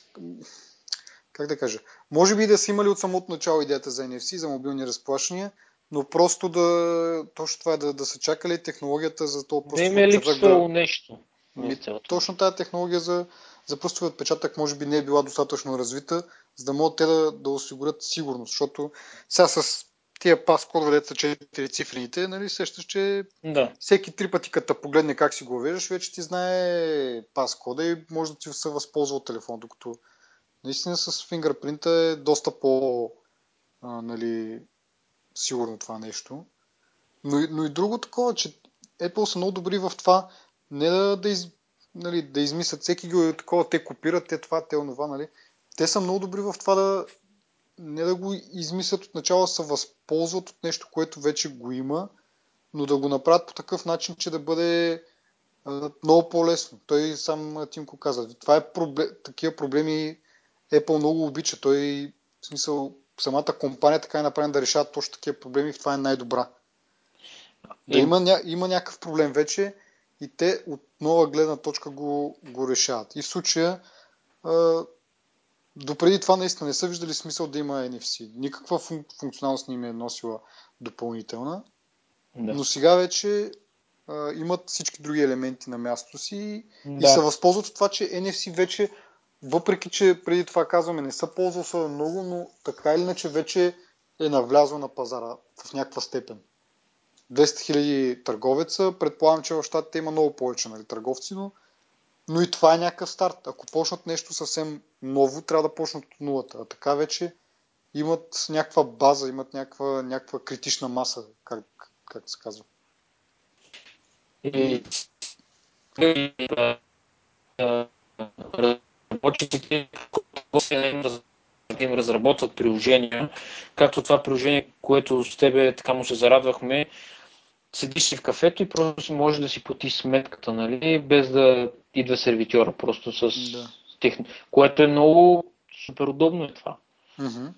Speaker 1: Как да кажа? Може би да са имали от самото начало идеята за NFC, за мобилни разплащания, но просто да... Точно това е да, да са чакали технологията за това
Speaker 2: просто... Да им е липсвало да... нещо.
Speaker 1: Ми, точно тази технология за за пръстовия отпечатък може би не е била достатъчно развита, за да могат те да, да осигурят сигурност, защото сега с тия пас кодове, са четири цифрените, нали, сещаш, че
Speaker 2: да.
Speaker 1: всеки три пъти, като погледне как си го веждаш, вече ти знае пас кода и може да ти се възползва от телефон, докато наистина с фингърпринта е доста по а, нали, сигурно това нещо. Но, но и друго такова, че Apple са много добри в това не да, да, из, нали, да измислят всеки е такова, те копират, те това, те онова, нали. Те са много добри в това да не да го измислят от начало, се възползват от нещо, което вече го има, но да го направят по такъв начин, че да бъде а, много по-лесно. Той сам Тимко каза. Това е проблем, такива проблеми Apple много обича. Той, в смисъл, самата компания така е направена да решава точно такива проблеми, в това е най-добра. Да има, ня, има някакъв проблем вече, и те от нова гледна точка го, го решават. И в случая а, допреди това наистина не са виждали смисъл да има NFC. Никаква функ, функционалност не им е носила допълнителна. Да. Но сега вече а, имат всички други елементи на мястото си да. и се възползват от това, че NFC вече, въпреки че преди това казваме, не са ползвал особено много, но така или иначе вече е навлязъл на пазара в някаква степен. 200 000 търговеца, предполагам, че в щатите има много повече нали, търговци, но, но и това е някакъв старт. Ако почнат нещо съвсем ново, трябва да почнат от нулата. А така вече имат някаква база, имат някаква, някаква критична маса, как, как се казва. И,
Speaker 2: разработчиците им разработват приложения, както това приложение, което с тебе така му се зарадвахме, седиш си в кафето и просто може да си платиш сметката, нали, без да идва сервитьора, просто с да. техни... Което е много супер удобно е това.
Speaker 1: Mm-hmm.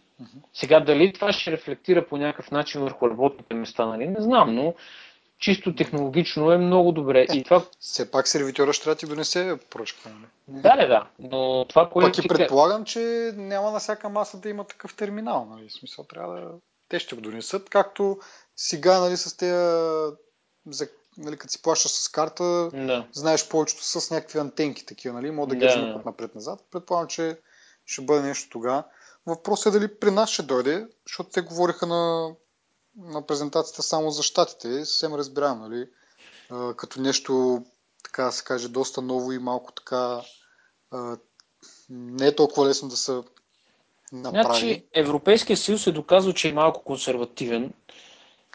Speaker 2: Сега дали това ще рефлектира по някакъв начин върху работните места, нали? Не знам, но чисто технологично е много добре.
Speaker 1: Е,
Speaker 2: и това...
Speaker 1: Все пак сервитьора ще трябва да ти донесе поръчка. Нали?
Speaker 2: Да, да, да. Но това, което
Speaker 1: Пак и предполагам, че няма на всяка маса да има такъв терминал. Нали? В смисъл трябва да... Те ще го донесат, както сега нали, с тези за, нали, като си плащаш с карта,
Speaker 2: да.
Speaker 1: знаеш повечето с някакви антенки такива, нали? Мога да ги да. напред-назад. Предполагам, че ще бъде нещо тогава. Въпросът е дали при нас ще дойде, защото те говориха на, на презентацията само за щатите. Съвсем разбирам, нали? Като нещо, така да се каже, доста ново и малко така не е толкова лесно да се направи. Значи,
Speaker 2: Европейския съюз е доказал, че е малко консервативен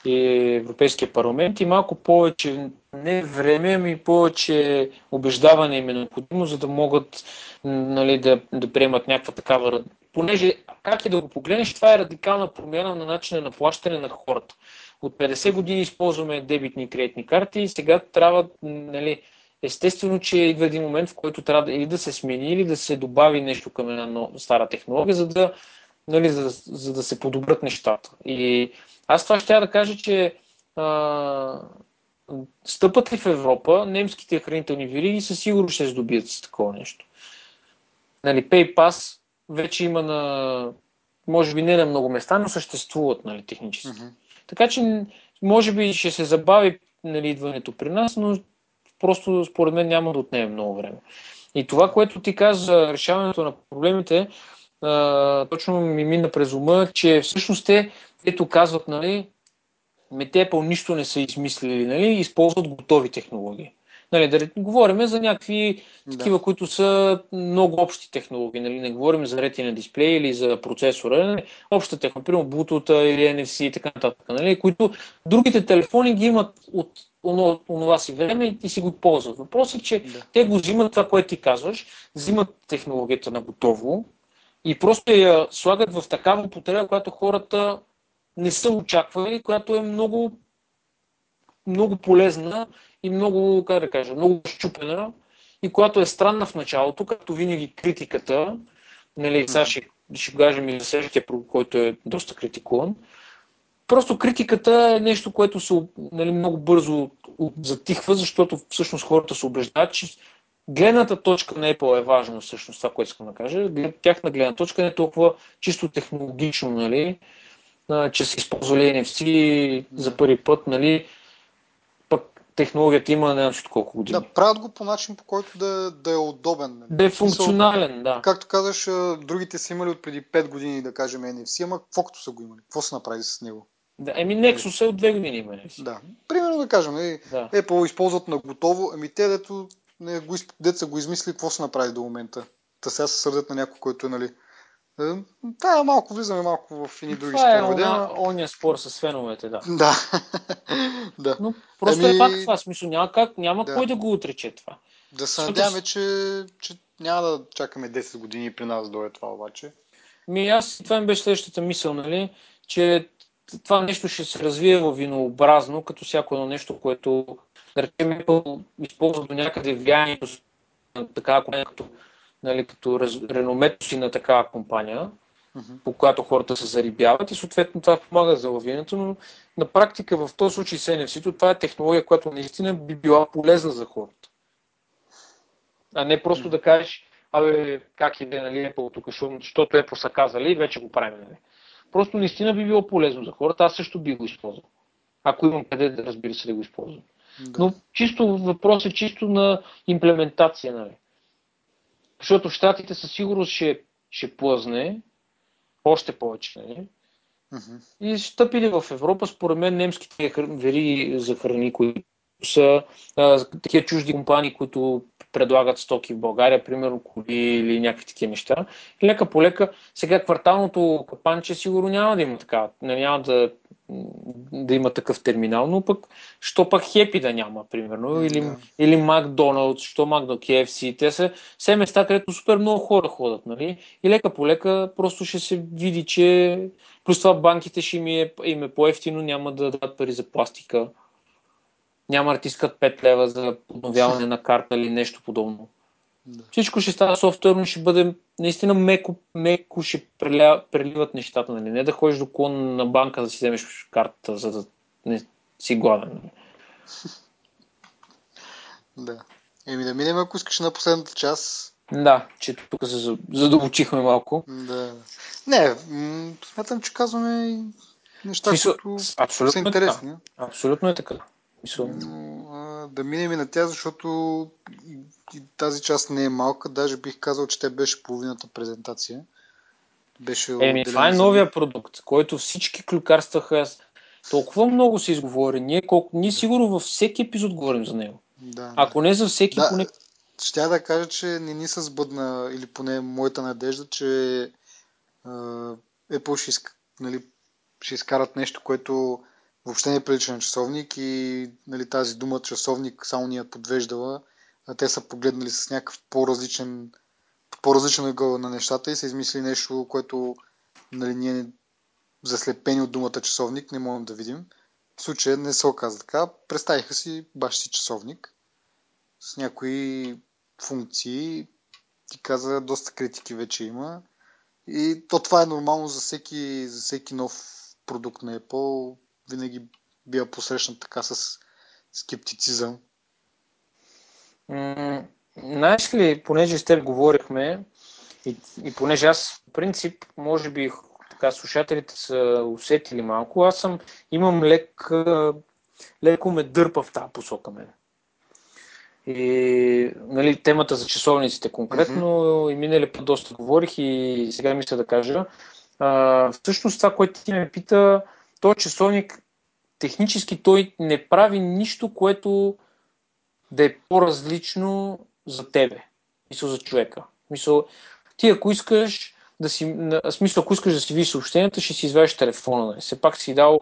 Speaker 2: и Европейския парламент и малко повече не време, ами повече убеждаване им е необходимо, за да могат нали, да, да приемат някаква такава понеже как и да го погледнеш, това е радикална промяна на начина на плащане на хората. От 50 години използваме дебитни и кредитни карти и сега трябва, нали, естествено, че идва един момент, в който трябва да, или да се смени, или да се добави нещо към една стара технология, за да, нали, за, за да се подобрят нещата. И аз това ще да кажа, че а, стъпът ли в Европа, немските хранителни вириги със сигурност ще здобият с такова нещо. Нали, PayPass вече има на, може би не на много места, но съществуват нали, технически. Mm-hmm. Така че, може би ще се забави нали, идването при нас, но просто според мен няма да отнеме много време. И това, което ти каза за решаването на проблемите, а, точно ми мина през ума, че всъщност те, ето казват, нали, те нищо не са измислили, нали, използват готови технологии. Нали, да говорим за някакви да. такива, които са много общи технологии. Нали, не говорим за ретина дисплей или за процесора. Нали, обща технология, примерно Bluetooth или NFC и така нататък. Нали, които другите телефони ги имат от онова си време и ти си го ползват. Въпросът е, че да. те го взимат това, което ти казваш, взимат технологията на готово и просто я слагат в такава употреба, която хората не са очаквали, която е много, много полезна и много, как да кажа, много щупена и която е странна в началото, както винаги критиката, нали, сега ще, ще кажем и за следващия, който е доста критикуван, Просто критиката е нещо, което се нали, много бързо затихва, защото всъщност хората се убеждават, че гледната точка на Apple е важна всъщност това, което искам да кажа. Тяхна гледна точка не е толкова чисто технологично, нали, че са използвали NFC за първи път, нали, технологията има не знам колко години.
Speaker 1: Да, правят го по начин, по който да, да е удобен.
Speaker 2: Да е функционален, да.
Speaker 1: Както казаш, другите са имали от преди 5 години, да кажем, NFC, ама колкото са го имали? Какво са направили с него?
Speaker 2: Да, еми Nexus е от 2 години има.
Speaker 1: Да. Примерно да кажем, нали, да. Apple използват на готово, ами те, дето, не, го, деца го измисли, какво са направили до момента? Та сега се сърдят на някой, който е, нали, да, малко влизаме малко в едни други
Speaker 2: спорове. Това е ония спор с феновете, да.
Speaker 1: Да. да.
Speaker 2: Но просто Еми... е пак това. Смисъл, няма, как, няма да. кой да го отрече това.
Speaker 1: Да се надяваме, че, че няма да чакаме 10 години при нас дойде това обаче.
Speaker 2: Ми аз, това ми беше следващата мисъл, нали, че това нещо ще се развие винообразно, като всяко едно нещо, което, да речем, използва до някъде влиянието на така, като нали, като раз, реномето си на такава компания, uh-huh. по която хората се зарибяват и съответно това помага за лавирането, но на практика в този случай с NFC, това е технология, която наистина би била полезна за хората. А не просто uh-huh. да кажеш, абе, как иде, нали, Apple тук, защото Apple са казали и вече го правим, нали. Просто наистина би било полезно за хората, аз също би го използвал. Ако имам къде да разбира се да го използвам. Да. Но чисто въпрос е чисто на имплементация, нали. Защото в Штатите със сигурност ще, ще плъзне още повече, нали. Uh-huh. И стъпили в Европа, според мен, немските вери за храни, които са а, такива чужди компании, които предлагат стоки в България, примерно коли или някакви такива неща. И лека по лека, сега кварталното капанче сигурно няма да има така, няма да, да има такъв терминал, но пък, що пък Хепи да няма, примерно, или, yeah. или Макдоналдс, що Макдо KFC, те са все места, където супер много хора ходят, нали? И лека по лека просто ще се види, че плюс това банките ще им е, им е по-ефтино, няма да дадат пари за пластика няма да ти искат 5 лева за подновяване на карта или нещо подобно. Да. Всичко ще става софтуерно, ще бъде наистина меко, меко ще преля, преливат нещата. Нали? Не да ходиш до клон на банка да си вземеш картата, за да не си гладен. Нали?
Speaker 1: Да. Еми да минем, ако искаш на последната част.
Speaker 2: Да, че тук се задълбочихме малко.
Speaker 1: Да. Не, м- смятам, че казваме неща, които са интересни.
Speaker 2: Така. Абсолютно е така.
Speaker 1: Но, да минем и на тя, защото тази част не е малка. Даже бих казал, че те беше половината презентация.
Speaker 2: Беше Еми, това е новия продукт, който всички клюкарстваха. Толкова много се изговори. Ние, колко... Ние сигурно във всеки епизод говорим за него. Да, Ако не за всеки,
Speaker 1: да,
Speaker 2: поне...
Speaker 1: Ще да кажа, че не ни се сбъдна, или поне моята надежда, че uh, Apple ще, нали, ще изкарат нещо, което въобще не прилича на часовник и нали, тази дума часовник само ни е подвеждала. А те са погледнали с някакъв по-различен, по-различен ъгъл на нещата и са измислили нещо, което нали, ние заслепени от думата часовник не можем да видим. В случая не се оказа така. Представиха си баш си часовник с някои функции. Ти каза, доста критики вече има. И то това е нормално за всеки, за всеки нов продукт на Apple винаги бива посрещан така с скептицизъм.
Speaker 2: знаеш ли, понеже с теб говорихме и, и понеже аз, в принцип, може би така слушателите са усетили малко, аз съм, имам лек, леко ме дърпа в тази посока мен. И нали, темата за часовниците конкретно, mm-hmm. и минали път доста говорих и сега мисля да кажа. А, всъщност това, което ти ме пита, този часовник, технически той не прави нищо, което да е по-различно за тебе. Мисъл за човека. Мисъл, ти ако искаш да си, смисъл, ако искаш да си видиш съобщенията, ще си извадиш телефона. Нали? Все пак си дал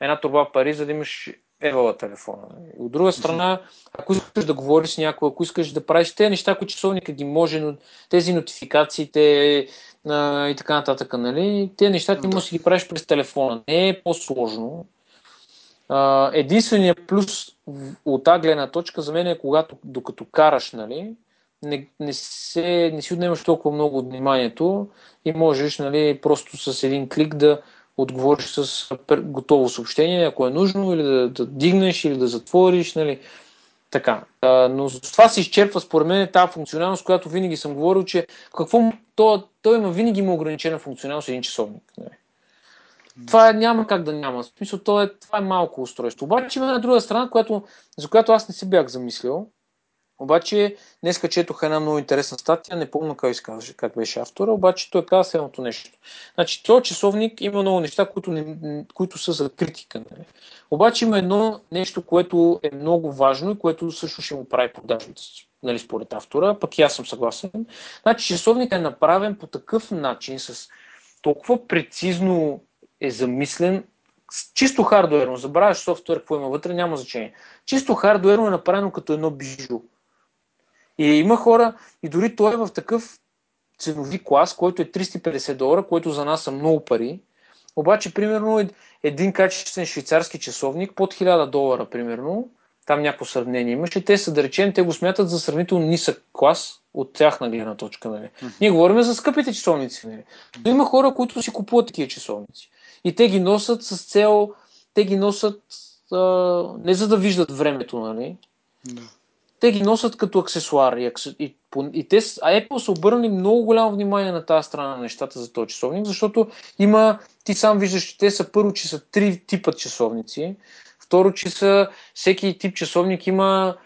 Speaker 2: една турба пари, за да имаш евала телефона. От друга страна, ако искаш да говориш с някой, ако искаш да правиш тези неща, които часовника ги може, но тези нотификациите, а, и така нататък. Нали? Те неща ти да. можеш да ги правиш през телефона. Не е по-сложно. А, единственият плюс от тази гледна точка за мен е когато докато караш, нали, не, не, се, не си отнемаш толкова много от вниманието и можеш нали, просто с един клик да отговориш с готово съобщение, ако е нужно, или да, да дигнеш, или да затвориш. Нали. Така. А, но с това се изчерпва според мен тази функционалност, която винаги съм говорил, че какво то, то има винаги има ограничена функционалност един часовник. Нали? Това няма как да няма. В смисъл, то е, това е малко устройство. Обаче има една друга страна, която, за която аз не се бях замислил. Обаче, днес четох една много интересна статия, не помня как, изказваше, как беше автора, обаче той каза следното нещо. Значи, този часовник има много неща, които, не, които са за критика. Нали? Обаче има едно нещо, което е много важно и което също ще му прави продажната, нали, според автора, пък и аз съм съгласен. Значи, часовник е направен по такъв начин, с толкова прецизно е замислен, чисто хардуерно, забравяш софтуер, какво има вътре, няма значение. Чисто хардуерно е направено като едно бижу. И има хора, и дори той е в такъв ценови клас, който е 350 долара, който за нас са много пари. Обаче, примерно, един качествен швейцарски часовник под 1000 долара, примерно, там някакво сравнение имаше, те са, да речем, те го смятат за сравнително нисък клас от тяхна гледна точка. Нали. Ние говорим за скъпите часовници. Нали. Но има хора, които си купуват такива часовници. И те ги носят с цел, те ги носят а, не за да виждат времето, нали? Те ги носят като аксесуар. И, и, и те, а Apple са обърнали много голямо внимание на тази страна на нещата за този часовник, защото има, ти сам виждаш, че те са първо, че са три типа часовници, второ, че са, всеки тип часовник има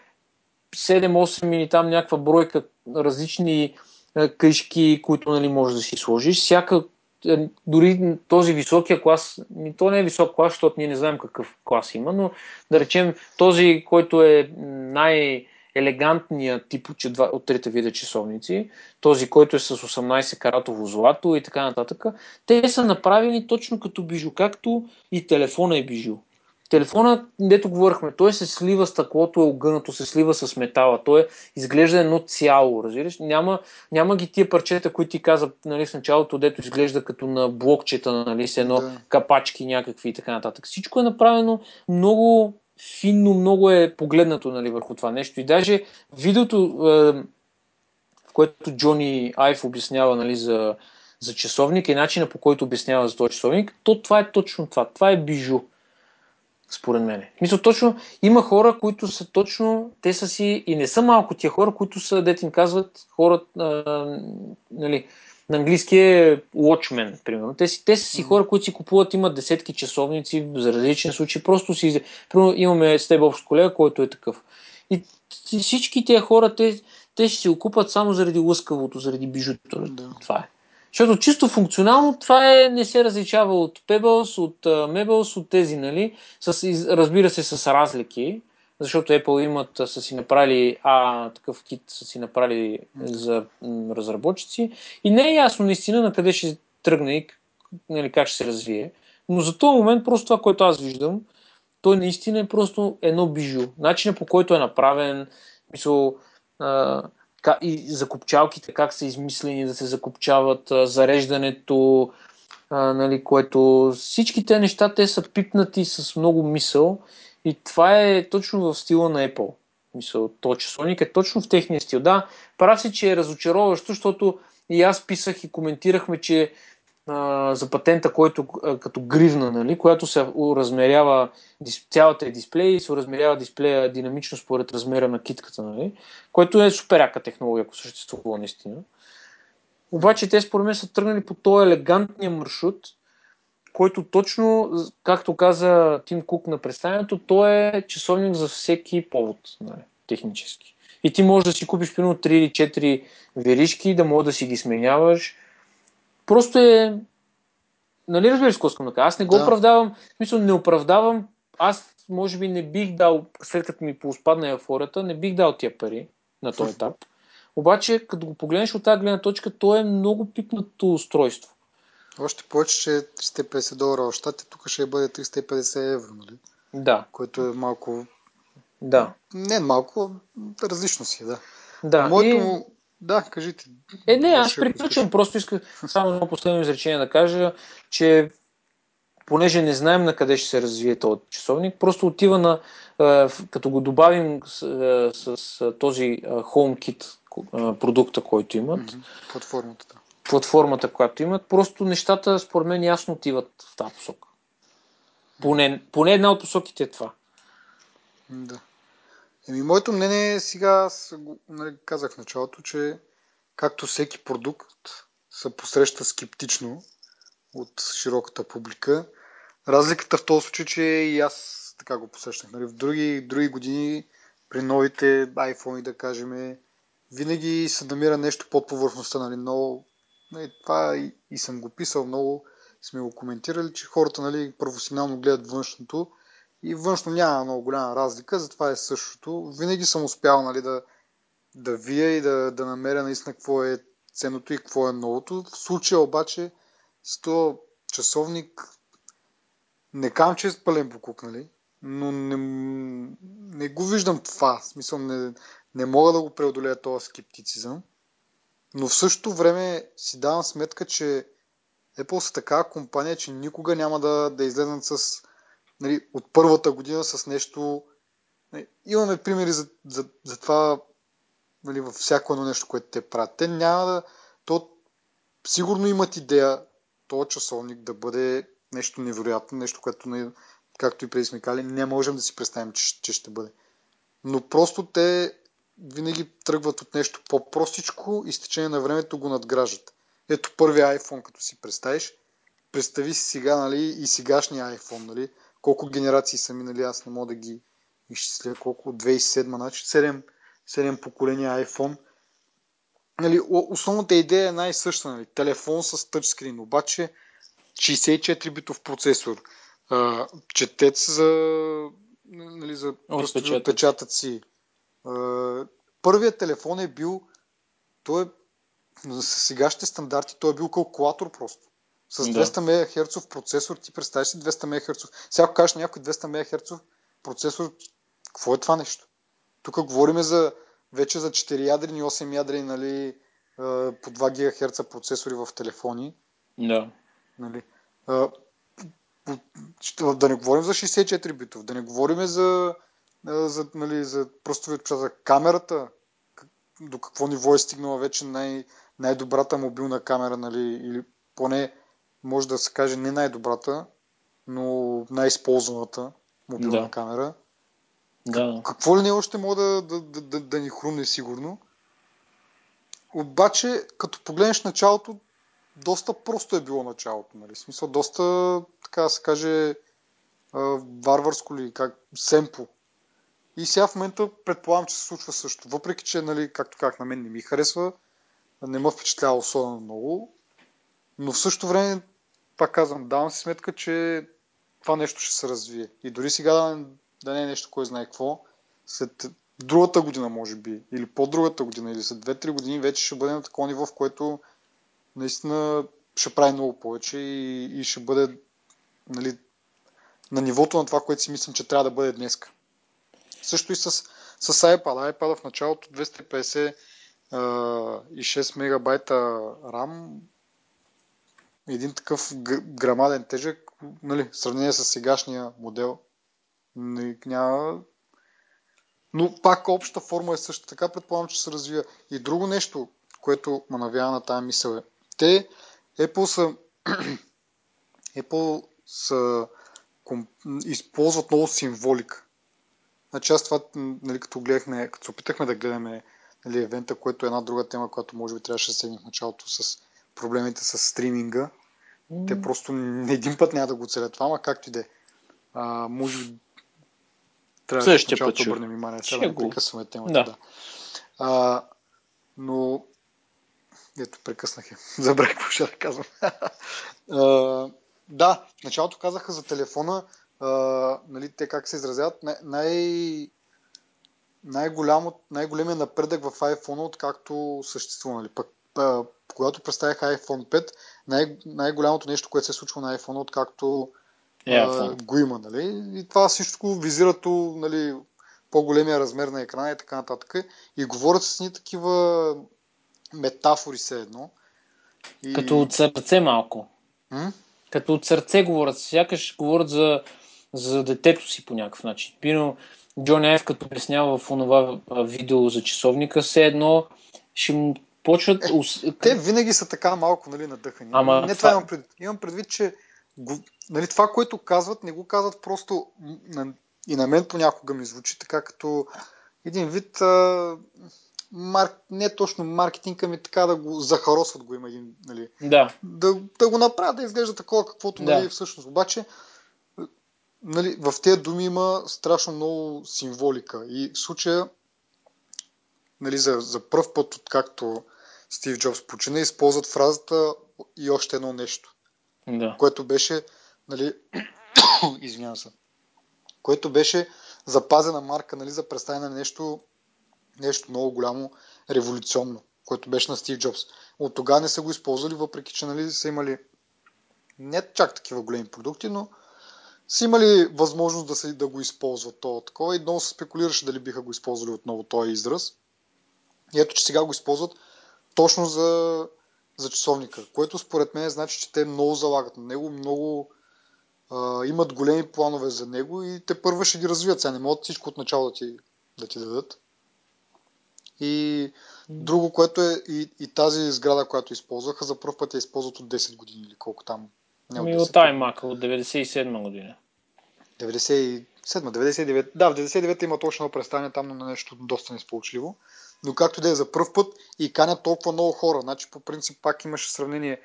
Speaker 2: 7-8 или там някаква бройка различни къщи, които нали, можеш да си сложиш. Всяка е, дори този високия клас, то не е висок клас, защото ние не знаем какъв клас има, но да речем този, който е най- елегантният тип от трите вида часовници, този, който е с 18 каратово злато и така нататък, те са направени точно като бижу, както и телефона е бижу. Телефона, дето говорихме, той се слива стъклото, е огънато, се слива с метала. Той е, изглежда едно цяло, разбираш? Няма, няма ги тия парчета, които ти каза нали, в началото, дето изглежда като на блокчета, нали, с едно да. капачки някакви и така нататък. Всичко е направено много финно, много е погледнато нали, върху това нещо. И даже видеото, е, в което Джони Айф обяснява нали, за, за часовник и начина по който обяснява за този часовник, то това е точно това. Това е бижу според мен. Мисля, точно има хора, които са точно, те са си, и не са малко тия хора, които са, дете им казват, хора, а, нали, на английски е watchman, примерно. Те, си, те са си хора, които си купуват, имат десетки часовници за различни случаи. Просто си, примерно, имаме с теб общ колега, който е такъв. И всички тези хора, те, те ще си окупат само заради лъскавото, заради бижуто. Да. Това е. Защото чисто функционално това е, не се различава от Pebbles, от Mebels, от тези, нали? С, разбира се, с разлики, защото Apple имат, са си направили, а такъв кит са си направили за м, разработчици и не е ясно наистина на къде ще тръгне и нали, как ще се развие. Но за този момент просто това, което аз виждам, той наистина е просто едно бижу. Начинът по който е направен, мисъл, а, и закопчалките как са измислени да се закопчават, зареждането, а, нали, което всички те неща те са пипнати с много мисъл и това е точно в стила на Apple. Мисъл, то часовник е точно в техния стил. Да, прав си, че е разочароващо, защото и аз писах и коментирахме, че а, за патента, който а, като гривна, нали, която се размерява цялата е дисплей и се размерява дисплея динамично според размера на китката, нали, което е супер яка технология, ако съществува наистина. Обаче те според мен са тръгнали по този елегантния маршрут, който точно, както каза Тим Кук на представянето, той е часовник за всеки повод, нали, технически. И ти можеш да си купиш примерно 3 или 4 веришки, да можеш да си ги сменяваш, Просто е... Нали разбираш какво искам да кажа? Аз не го да. оправдавам, мисля, не оправдавам. Аз може би не бих дал, след като ми поспадна еуфорията, не бих дал тия пари на този етап. Обаче, като го погледнеш от тази гледна точка, то е много пипнато устройство.
Speaker 1: Още повече, че 350 долара в щати, тук ще бъде 350 евро, нали?
Speaker 2: Да.
Speaker 1: Което е малко...
Speaker 2: Да.
Speaker 1: Не малко, различно си, е, да.
Speaker 2: Да.
Speaker 1: Моето и... Да, кажите.
Speaker 2: Е, не, аз приключвам. Просто исках само едно последно изречение да кажа, че понеже не знаем на къде ще се развие този часовник, просто отива на, като го добавим с, с този HomeKit продукта, който имат.
Speaker 1: Платформата. Да.
Speaker 2: Платформата, която имат, просто нещата според мен ясно отиват в тази посока. Поне, поне една от посоките е това.
Speaker 1: Да. Еми, моето мнение е сега, аз нали, казах в началото, че както всеки продукт се посреща скептично от широката публика, разликата в този случай, че и аз така го посрещах. Нали, в други, други години при новите iPhone, да кажем, винаги се намира нещо под повърхността. Нали, много, нали, това и, и съм го писал много, сме го коментирали, че хората нали, професионално гледат външното и външно няма много голяма разлика, затова е същото. Винаги съм успял нали, да, да вия и да, да намеря наистина какво е ценното и какво е новото. В случая обаче с този часовник не кам, че е пълен покук, нали? но не, не го виждам това. В смисъл не, не мога да го преодолея този скептицизъм. Но в същото време си давам сметка, че Apple са такава компания, че никога няма да, да излезнат с нали, от първата година с нещо. Нали, имаме примери за, за, за това нали, във всяко едно нещо, което те правят. Те няма да. То сигурно имат идея този часовник да бъде нещо невероятно, нещо, което, нали, както и преди сме кали, не можем да си представим, че, че ще бъде. Но просто те винаги тръгват от нещо по-простичко и с течение на времето го надграждат. Ето първия iPhone, като си представиш, представи си сега нали, и сегашния iPhone, нали, колко генерации са минали, аз не мога да ги изчисля, колко от 2007, значи 7, 7 поколения iPhone. Нали, основната идея е най-съща. Нали, телефон с тъчскрин, обаче 64-битов процесор, а, четец за, нали, за отпечатъци. Първият телефон е бил, той е, с сегашните стандарти, той е бил калкулатор просто. С 200 да. МГц процесор, ти представяш си 200 МГц. Сега ако кажеш някой 200 МГц процесор, какво е това нещо? Тук говорим за вече за 4 ядрени, 8 ядрени, нали, по 2 ГГц процесори в телефони.
Speaker 2: Да.
Speaker 1: Нали. Да не говорим за 64 битов, да не говорим за, за, нали, за просто за камерата, до какво ниво е стигнала вече най- най-добрата мобилна камера, нали, или поне може да се каже не най-добрата, но най-използваната мобилна да. камера.
Speaker 2: Да.
Speaker 1: Какво ли не още мога да, да, да, да, да ни хрумне сигурно. Обаче, като погледнеш началото, доста просто е било началото. Нали? В смисъл, доста, така да се каже, варварско ли, как, семпо. И сега в момента предполагам, че се случва също. Въпреки, че, нали, както как на мен не ми харесва, не ме впечатлява особено много, но в същото време, пак казвам, давам си сметка, че това нещо ще се развие. И дори сега да, да не е нещо, кой знае какво, след другата година, може би, или по-другата година, или след 2-3 години, вече ще бъде на такова ниво, в което наистина ще прави много повече и, и ще бъде нали, на нивото на това, което си мислим, че трябва да бъде днес. Също и с, с iPad. iPad в началото 250 и 6 мегабайта RAM, един такъв грамаден тежък, нали, в сравнение с сегашния модел, няма... Но пак обща форма е също така, предполагам, че се развива. И друго нещо, което ме навява на тази мисъл е, те, Apple са, Apple са ком, използват много символика. Значи аз това, нали, като гледахме, като се опитахме да гледаме нали, евента, което е една друга тема, която може би трябваше да седне в началото с проблемите с стриминга. Mm. Те просто не един път няма да го целят това, ама както и да е. Може би трябва да началото обърнем внимание. Сега да прекъсваме темата. Да. да. А, но ето, прекъснах я. Забрах какво ще да казвам. а, да, в началото казаха за телефона, а, нали, те как се изразяват, най- най-голям, най-големия напредък в iPhone, откакто съществува. Нали. Пък, а, когато представяха iPhone 5, най- най-голямото нещо, което се случва на iPhone, откакто а, го има. Нали. И това всичко визирато нали, по-големия размер на екрана и така нататък. И говорят с ни такива метафори се едно.
Speaker 2: И... Като от сърце малко.
Speaker 1: М?
Speaker 2: Като от сърце говорят. Сякаш говорят за, за детето си по някакъв начин. Пино Джон Ев, като обяснява в онова видео за часовника, все едно ще му почват...
Speaker 1: Е, те винаги са така малко нали, надъхани. Ама, не това, това имам предвид. Имам предвид, че нали, това, което казват, не го казват просто на, и на мен понякога ми звучи така като един вид а, марк, не точно маркетинг, ами така да го захаросват го има един, нали,
Speaker 2: да.
Speaker 1: да, да го направят да изглежда такова, каквото да. нали, всъщност. Обаче, нали, в тези думи има страшно много символика и в случая нали, за, за първ път, откакто Стив Джобс почина, използват фразата и още едно нещо.
Speaker 2: Да.
Speaker 1: Което беше, нали, извинявам се, което беше запазена марка нали, за представяне на нещо нещо много голямо, революционно, което беше на Стив Джобс. От тогава не са го използвали, въпреки че нали, са имали не чак такива големи продукти, но са имали възможност да, се, да го използват това такова и много се спекулираше дали биха го използвали отново този израз. И ето, че сега го използват точно за, за часовника, което според мен значи, че те много залагат на него, много а, имат големи планове за него и те първо ще ги развият. Сега не могат всичко от начало да ти, да ти дадат. И друго, което е и, и тази сграда, която използваха, за първ път я използват от 10 години или колко там.
Speaker 2: Ами от iMac, от 97 година.
Speaker 1: 90, 7, 99, да, в 99 има точно представяне там на нещо доста несполучливо. Но както да е за първ път и канят толкова много хора. Значи по принцип пак имаше сравнение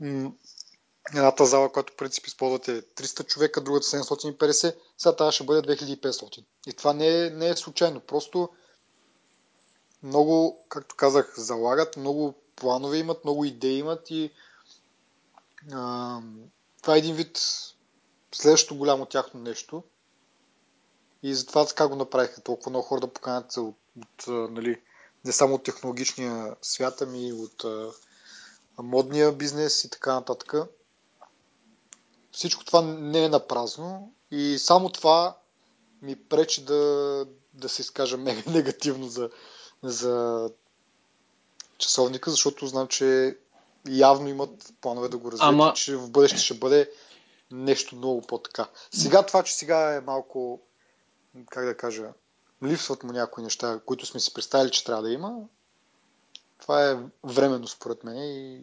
Speaker 1: м- едната зала, която по принцип използвате 300 човека, другата 750, сега тази ще бъде 2500. И това не е, не е случайно. Просто много, както казах, залагат, много планове имат, много идеи имат и а, това е един вид следващото голямо тяхно нещо. И затова така го направиха. Толкова много хора да поканят от, от, нали, не само от технологичния свят, ами от а, модния бизнес и така нататък. Всичко това не е на празно и само това ми пречи да, да се изкажа мега негативно за, за часовника, защото знам, че явно имат планове да го развият Ама... че в бъдеще ще бъде нещо много по-така. Сега това, че сега е малко, как да кажа, липсват му някои неща, които сме си представили, че трябва да има, това е временно според мен и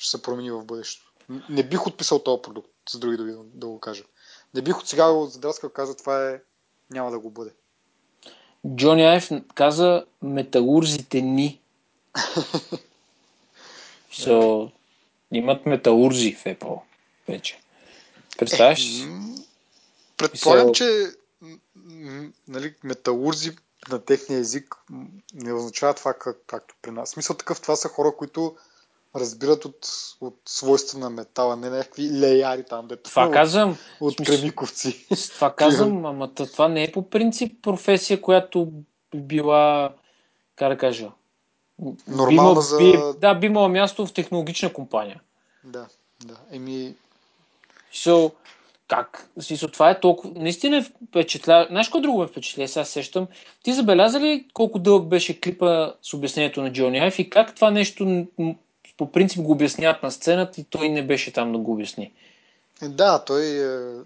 Speaker 1: ще се промени в бъдещето. Не бих отписал този продукт, с други да, да го кажа. Не бих от сега го задраскал, каза това е, няма да го бъде.
Speaker 2: Джони Айв каза металурзите ни. so, имат металурзи в Apple вече. Представяш? Е,
Speaker 1: предполагам, че нали, металурзи на техния език не означава това как, както при нас. Смисъл такъв, това са хора, които разбират от, от свойства на метала, не някакви леяри там, дето
Speaker 2: това от, казвам,
Speaker 1: от кремиковци.
Speaker 2: Това казвам, ама това не е по принцип професия, която била, как да кажа,
Speaker 1: Нормална би, за...
Speaker 2: би, да, би имала място в технологична компания.
Speaker 1: Да, да. Еми...
Speaker 2: So, как? Смисъл, това е толкова... Наистина е впечатля... Знаеш какво друго ме впечатля? Сега сещам. Ти забеляза ли колко дълъг беше клипа с обяснението на Джони Айф и как това нещо по принцип го обясняват на сцената и той не беше там да го обясни?
Speaker 1: Да, той е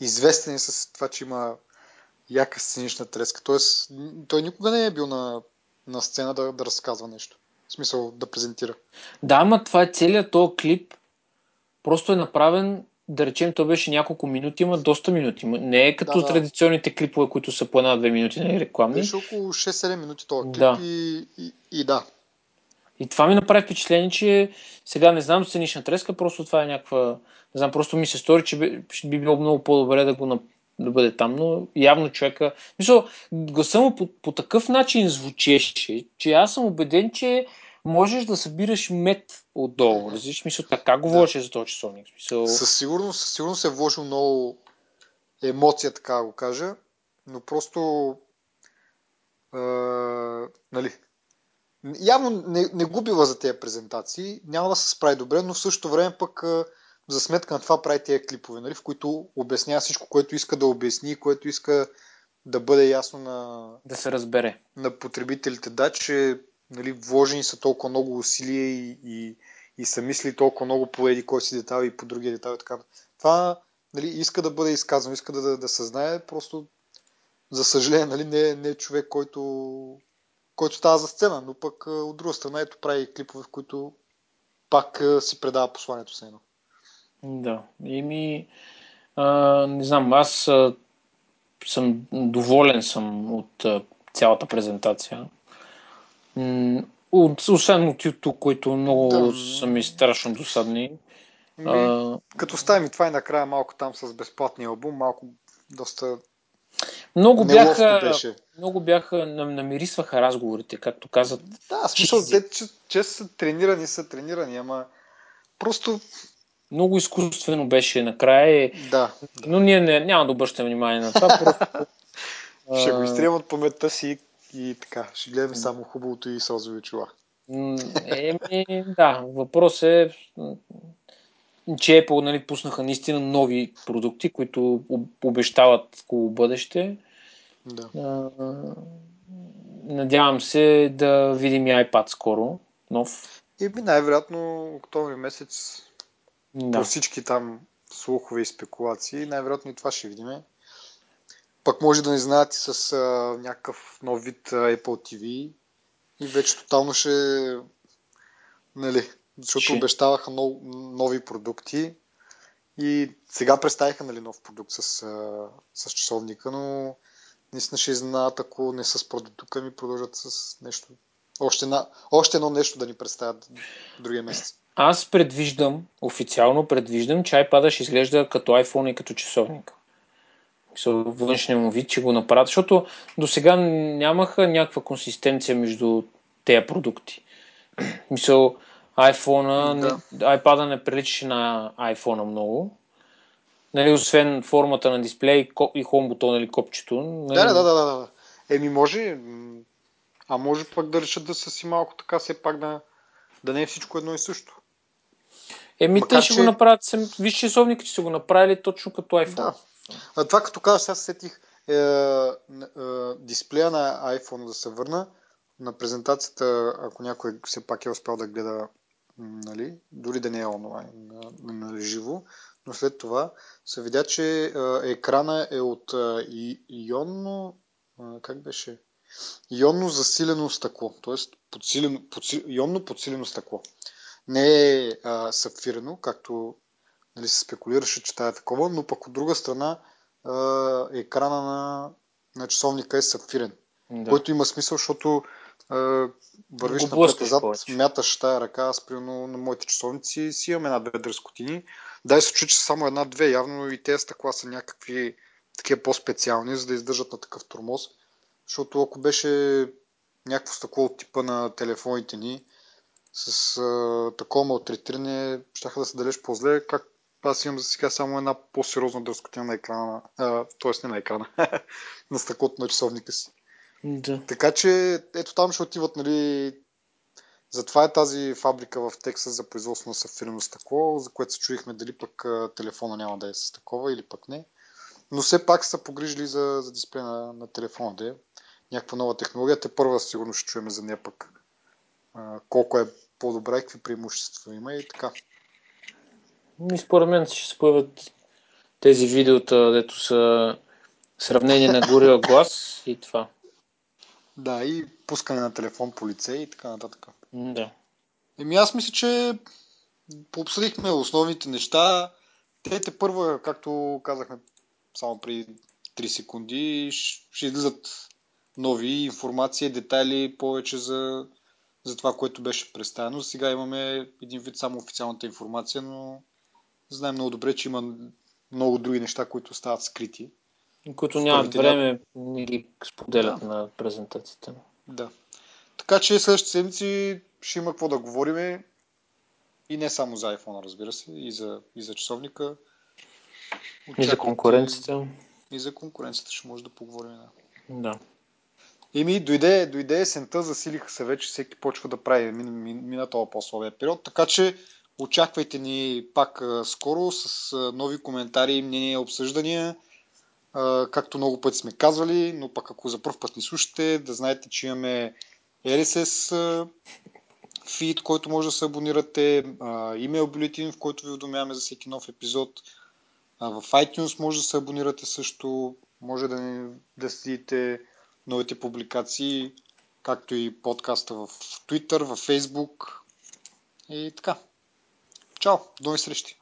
Speaker 1: известен е с това, че има яка сценична треска. Тоест, той никога не е бил на, на сцена да, да разказва нещо. В смисъл да презентира.
Speaker 2: Да, ама това е целият този клип. Просто е направен да речем, то беше няколко минути, има доста минути. Не е като да, да. традиционните клипове, които са по една-две минути, нали, рекламни.
Speaker 1: Беше около 6-7 минути този клип да. И, и, и да.
Speaker 2: И това ми направи впечатление, че сега не знам сценична треска, просто това е някаква... Не знам, просто ми се стори, че би, би било много по-добре да го да бъде там, но явно човека... Мисля, гласа му по, по такъв начин звучеше, че аз съм убеден, че можеш да събираш мед отдолу. Разбираш, мисъл, така говореше да. за този часовник. Смисъл...
Speaker 1: Със сигурност, със сигурност е вложил много емоция, така да го кажа, но просто е, нали, явно не, не губила за тези презентации, няма да се справи добре, но в същото време пък е, за сметка на това прави тези клипове, нали, в които обяснява всичко, което иска да обясни, което иска да бъде ясно на...
Speaker 2: Да се разбере.
Speaker 1: На потребителите, да, че нали, вложени са толкова много усилия и, и, и са мисли толкова много по еди кой си детал и по другия детал и така. Това нали, иска да бъде изказано, иска да, да, да се знае, просто за съжаление нали, не, не е човек, който, който става за сцена, но пък от друга страна ето прави клипове, в които пак си предава посланието с едно.
Speaker 2: Да, ими а, не знам, аз а, съм доволен съм от а, цялата презентация. От, освен от YouTube, които много да. са ми страшно досадни.
Speaker 1: Ми, а... Като ставим и това и накрая малко там с безплатния албум, малко доста
Speaker 2: много бяха, беше. много бяха, намирисваха разговорите, както казват.
Speaker 1: Да, смисъл, те, че, че са тренирани, са тренирани, ама просто...
Speaker 2: Много изкуствено беше накрая.
Speaker 1: Да.
Speaker 2: Но ние не, няма да обръщаме внимание на това. Просто,
Speaker 1: Ще го изтрием от паметта си и така, ще гледаме само хубавото и сълзови чула.
Speaker 2: Еми, да, въпрос е, че Apple нали, пуснаха наистина нови продукти, които обещават хубаво бъдеще.
Speaker 1: Да.
Speaker 2: надявам се да видим и iPad скоро, нов.
Speaker 1: И би най-вероятно октомври месец да. по всички там слухове и спекулации, най-вероятно и това ще видим. Пък може да не знаят и с а, някакъв нов вид а, Apple TV и вече тотално ще нали, защото ще. обещаваха нов, нови продукти И сега представиха нали, нов продукт с, с часовника, но наистина ще изненадат, ако не с продукта ми продължат с нещо. Още, на, още едно нещо да ни представят другия месец.
Speaker 2: Аз предвиждам, официално предвиждам, че iPad ще изглежда като iPhone и като часовник. Външния му вид, че го направят, защото до сега нямаха някаква консистенция между тези продукти. Мисъл, iPhone, да. iPad не приличаше на iPhone много. Нали, освен формата на дисплей и хом бутон или копчето. Нали...
Speaker 1: Да, да, да, да, да. Еми може, а може пък да решат да са си малко така, все пак да, да не е всичко едно и също.
Speaker 2: Еми, Макар, те ще че... го направят, виж часовник, че са го направили точно като iPhone. Да.
Speaker 1: А това като казах, сега сетих е, е, дисплея на iPhone да се върна на презентацията, ако някой все пак е успял да гледа, нали, дори да не е онлайн, на, на живо, но след това се видя, че е, екрана е от е, ионно, е, как беше? Ионно засилено стъкло, т.е. Подсилено, подсил, ионно подсилено стъкло. Не е а, сапфирено, както нали, се спекулираше, че това е такова, но пък от друга страна а, екрана на, на часовника е сапфирен. Да. Който има смисъл, защото а, вървиш напред-назад, мяташ тая ръка, аз примерно на моите часовници си имам една-две дръскотини. Дай се че са само една-две, явно и тези стъкла са някакви такива по-специални, за да издържат на такъв тормоз. Защото ако беше някакво стъкло от типа на телефоните ни, с а, такова малтретиране, ще да се далеч по-зле, как аз имам за сега само една по-сериозна дръскотина на екрана, т.е. не на екрана, на стъклото на часовника си.
Speaker 2: Да.
Speaker 1: Така че ето там ще отиват, нали, затова е тази фабрика в Тексас за производство на сафирено стъкло, за което се чуихме дали пък телефона няма да е с такова или пък не. Но все пак са погрижили за, за дисплей на, на телефона да е. Някаква нова технология. Те първа сигурно ще чуем за нея пък а, колко е по-добра и какви преимущества има и така.
Speaker 2: И според мен ще се появят тези видеота, дето са сравнение на горила глас и това.
Speaker 1: Да, и пускане на телефон по лице и така нататък.
Speaker 2: Да.
Speaker 1: Еми аз мисля, че пообсъдихме основните неща. Те те първа, както казахме само при 3 секунди, ще излизат нови информации, детайли повече за, за това, което беше представено. Сега имаме един вид само официалната информация, но знаем много добре, че има много други неща, които стават скрити.
Speaker 2: Които нямат време, не ги споделят да. на презентацията.
Speaker 1: Да. Така че следващите седмици ще има какво да говорим. И не само за iPhone, разбира се, и за, и за часовника.
Speaker 2: Очаквайте... И за конкуренцията.
Speaker 1: И за конкуренцията ще може да поговорим. Да.
Speaker 2: да.
Speaker 1: Еми, дойде, дойде есента, засилиха се вече, всеки почва да прави, мина, мина това по-слабия период, така че очаквайте ни пак а, скоро с а, нови коментари, мнения, обсъждания, а, както много пъти сме казвали, но пък ако за първ път ни слушате, да знаете, че имаме RSS фид, който може да се абонирате, имейл бюлетин, в който ви уведомяваме за всеки нов епизод. В iTunes може да се абонирате също, може да, ни, да следите новите публикации, както и подкаста в Twitter, в Facebook и така. Чао, до нови срещи!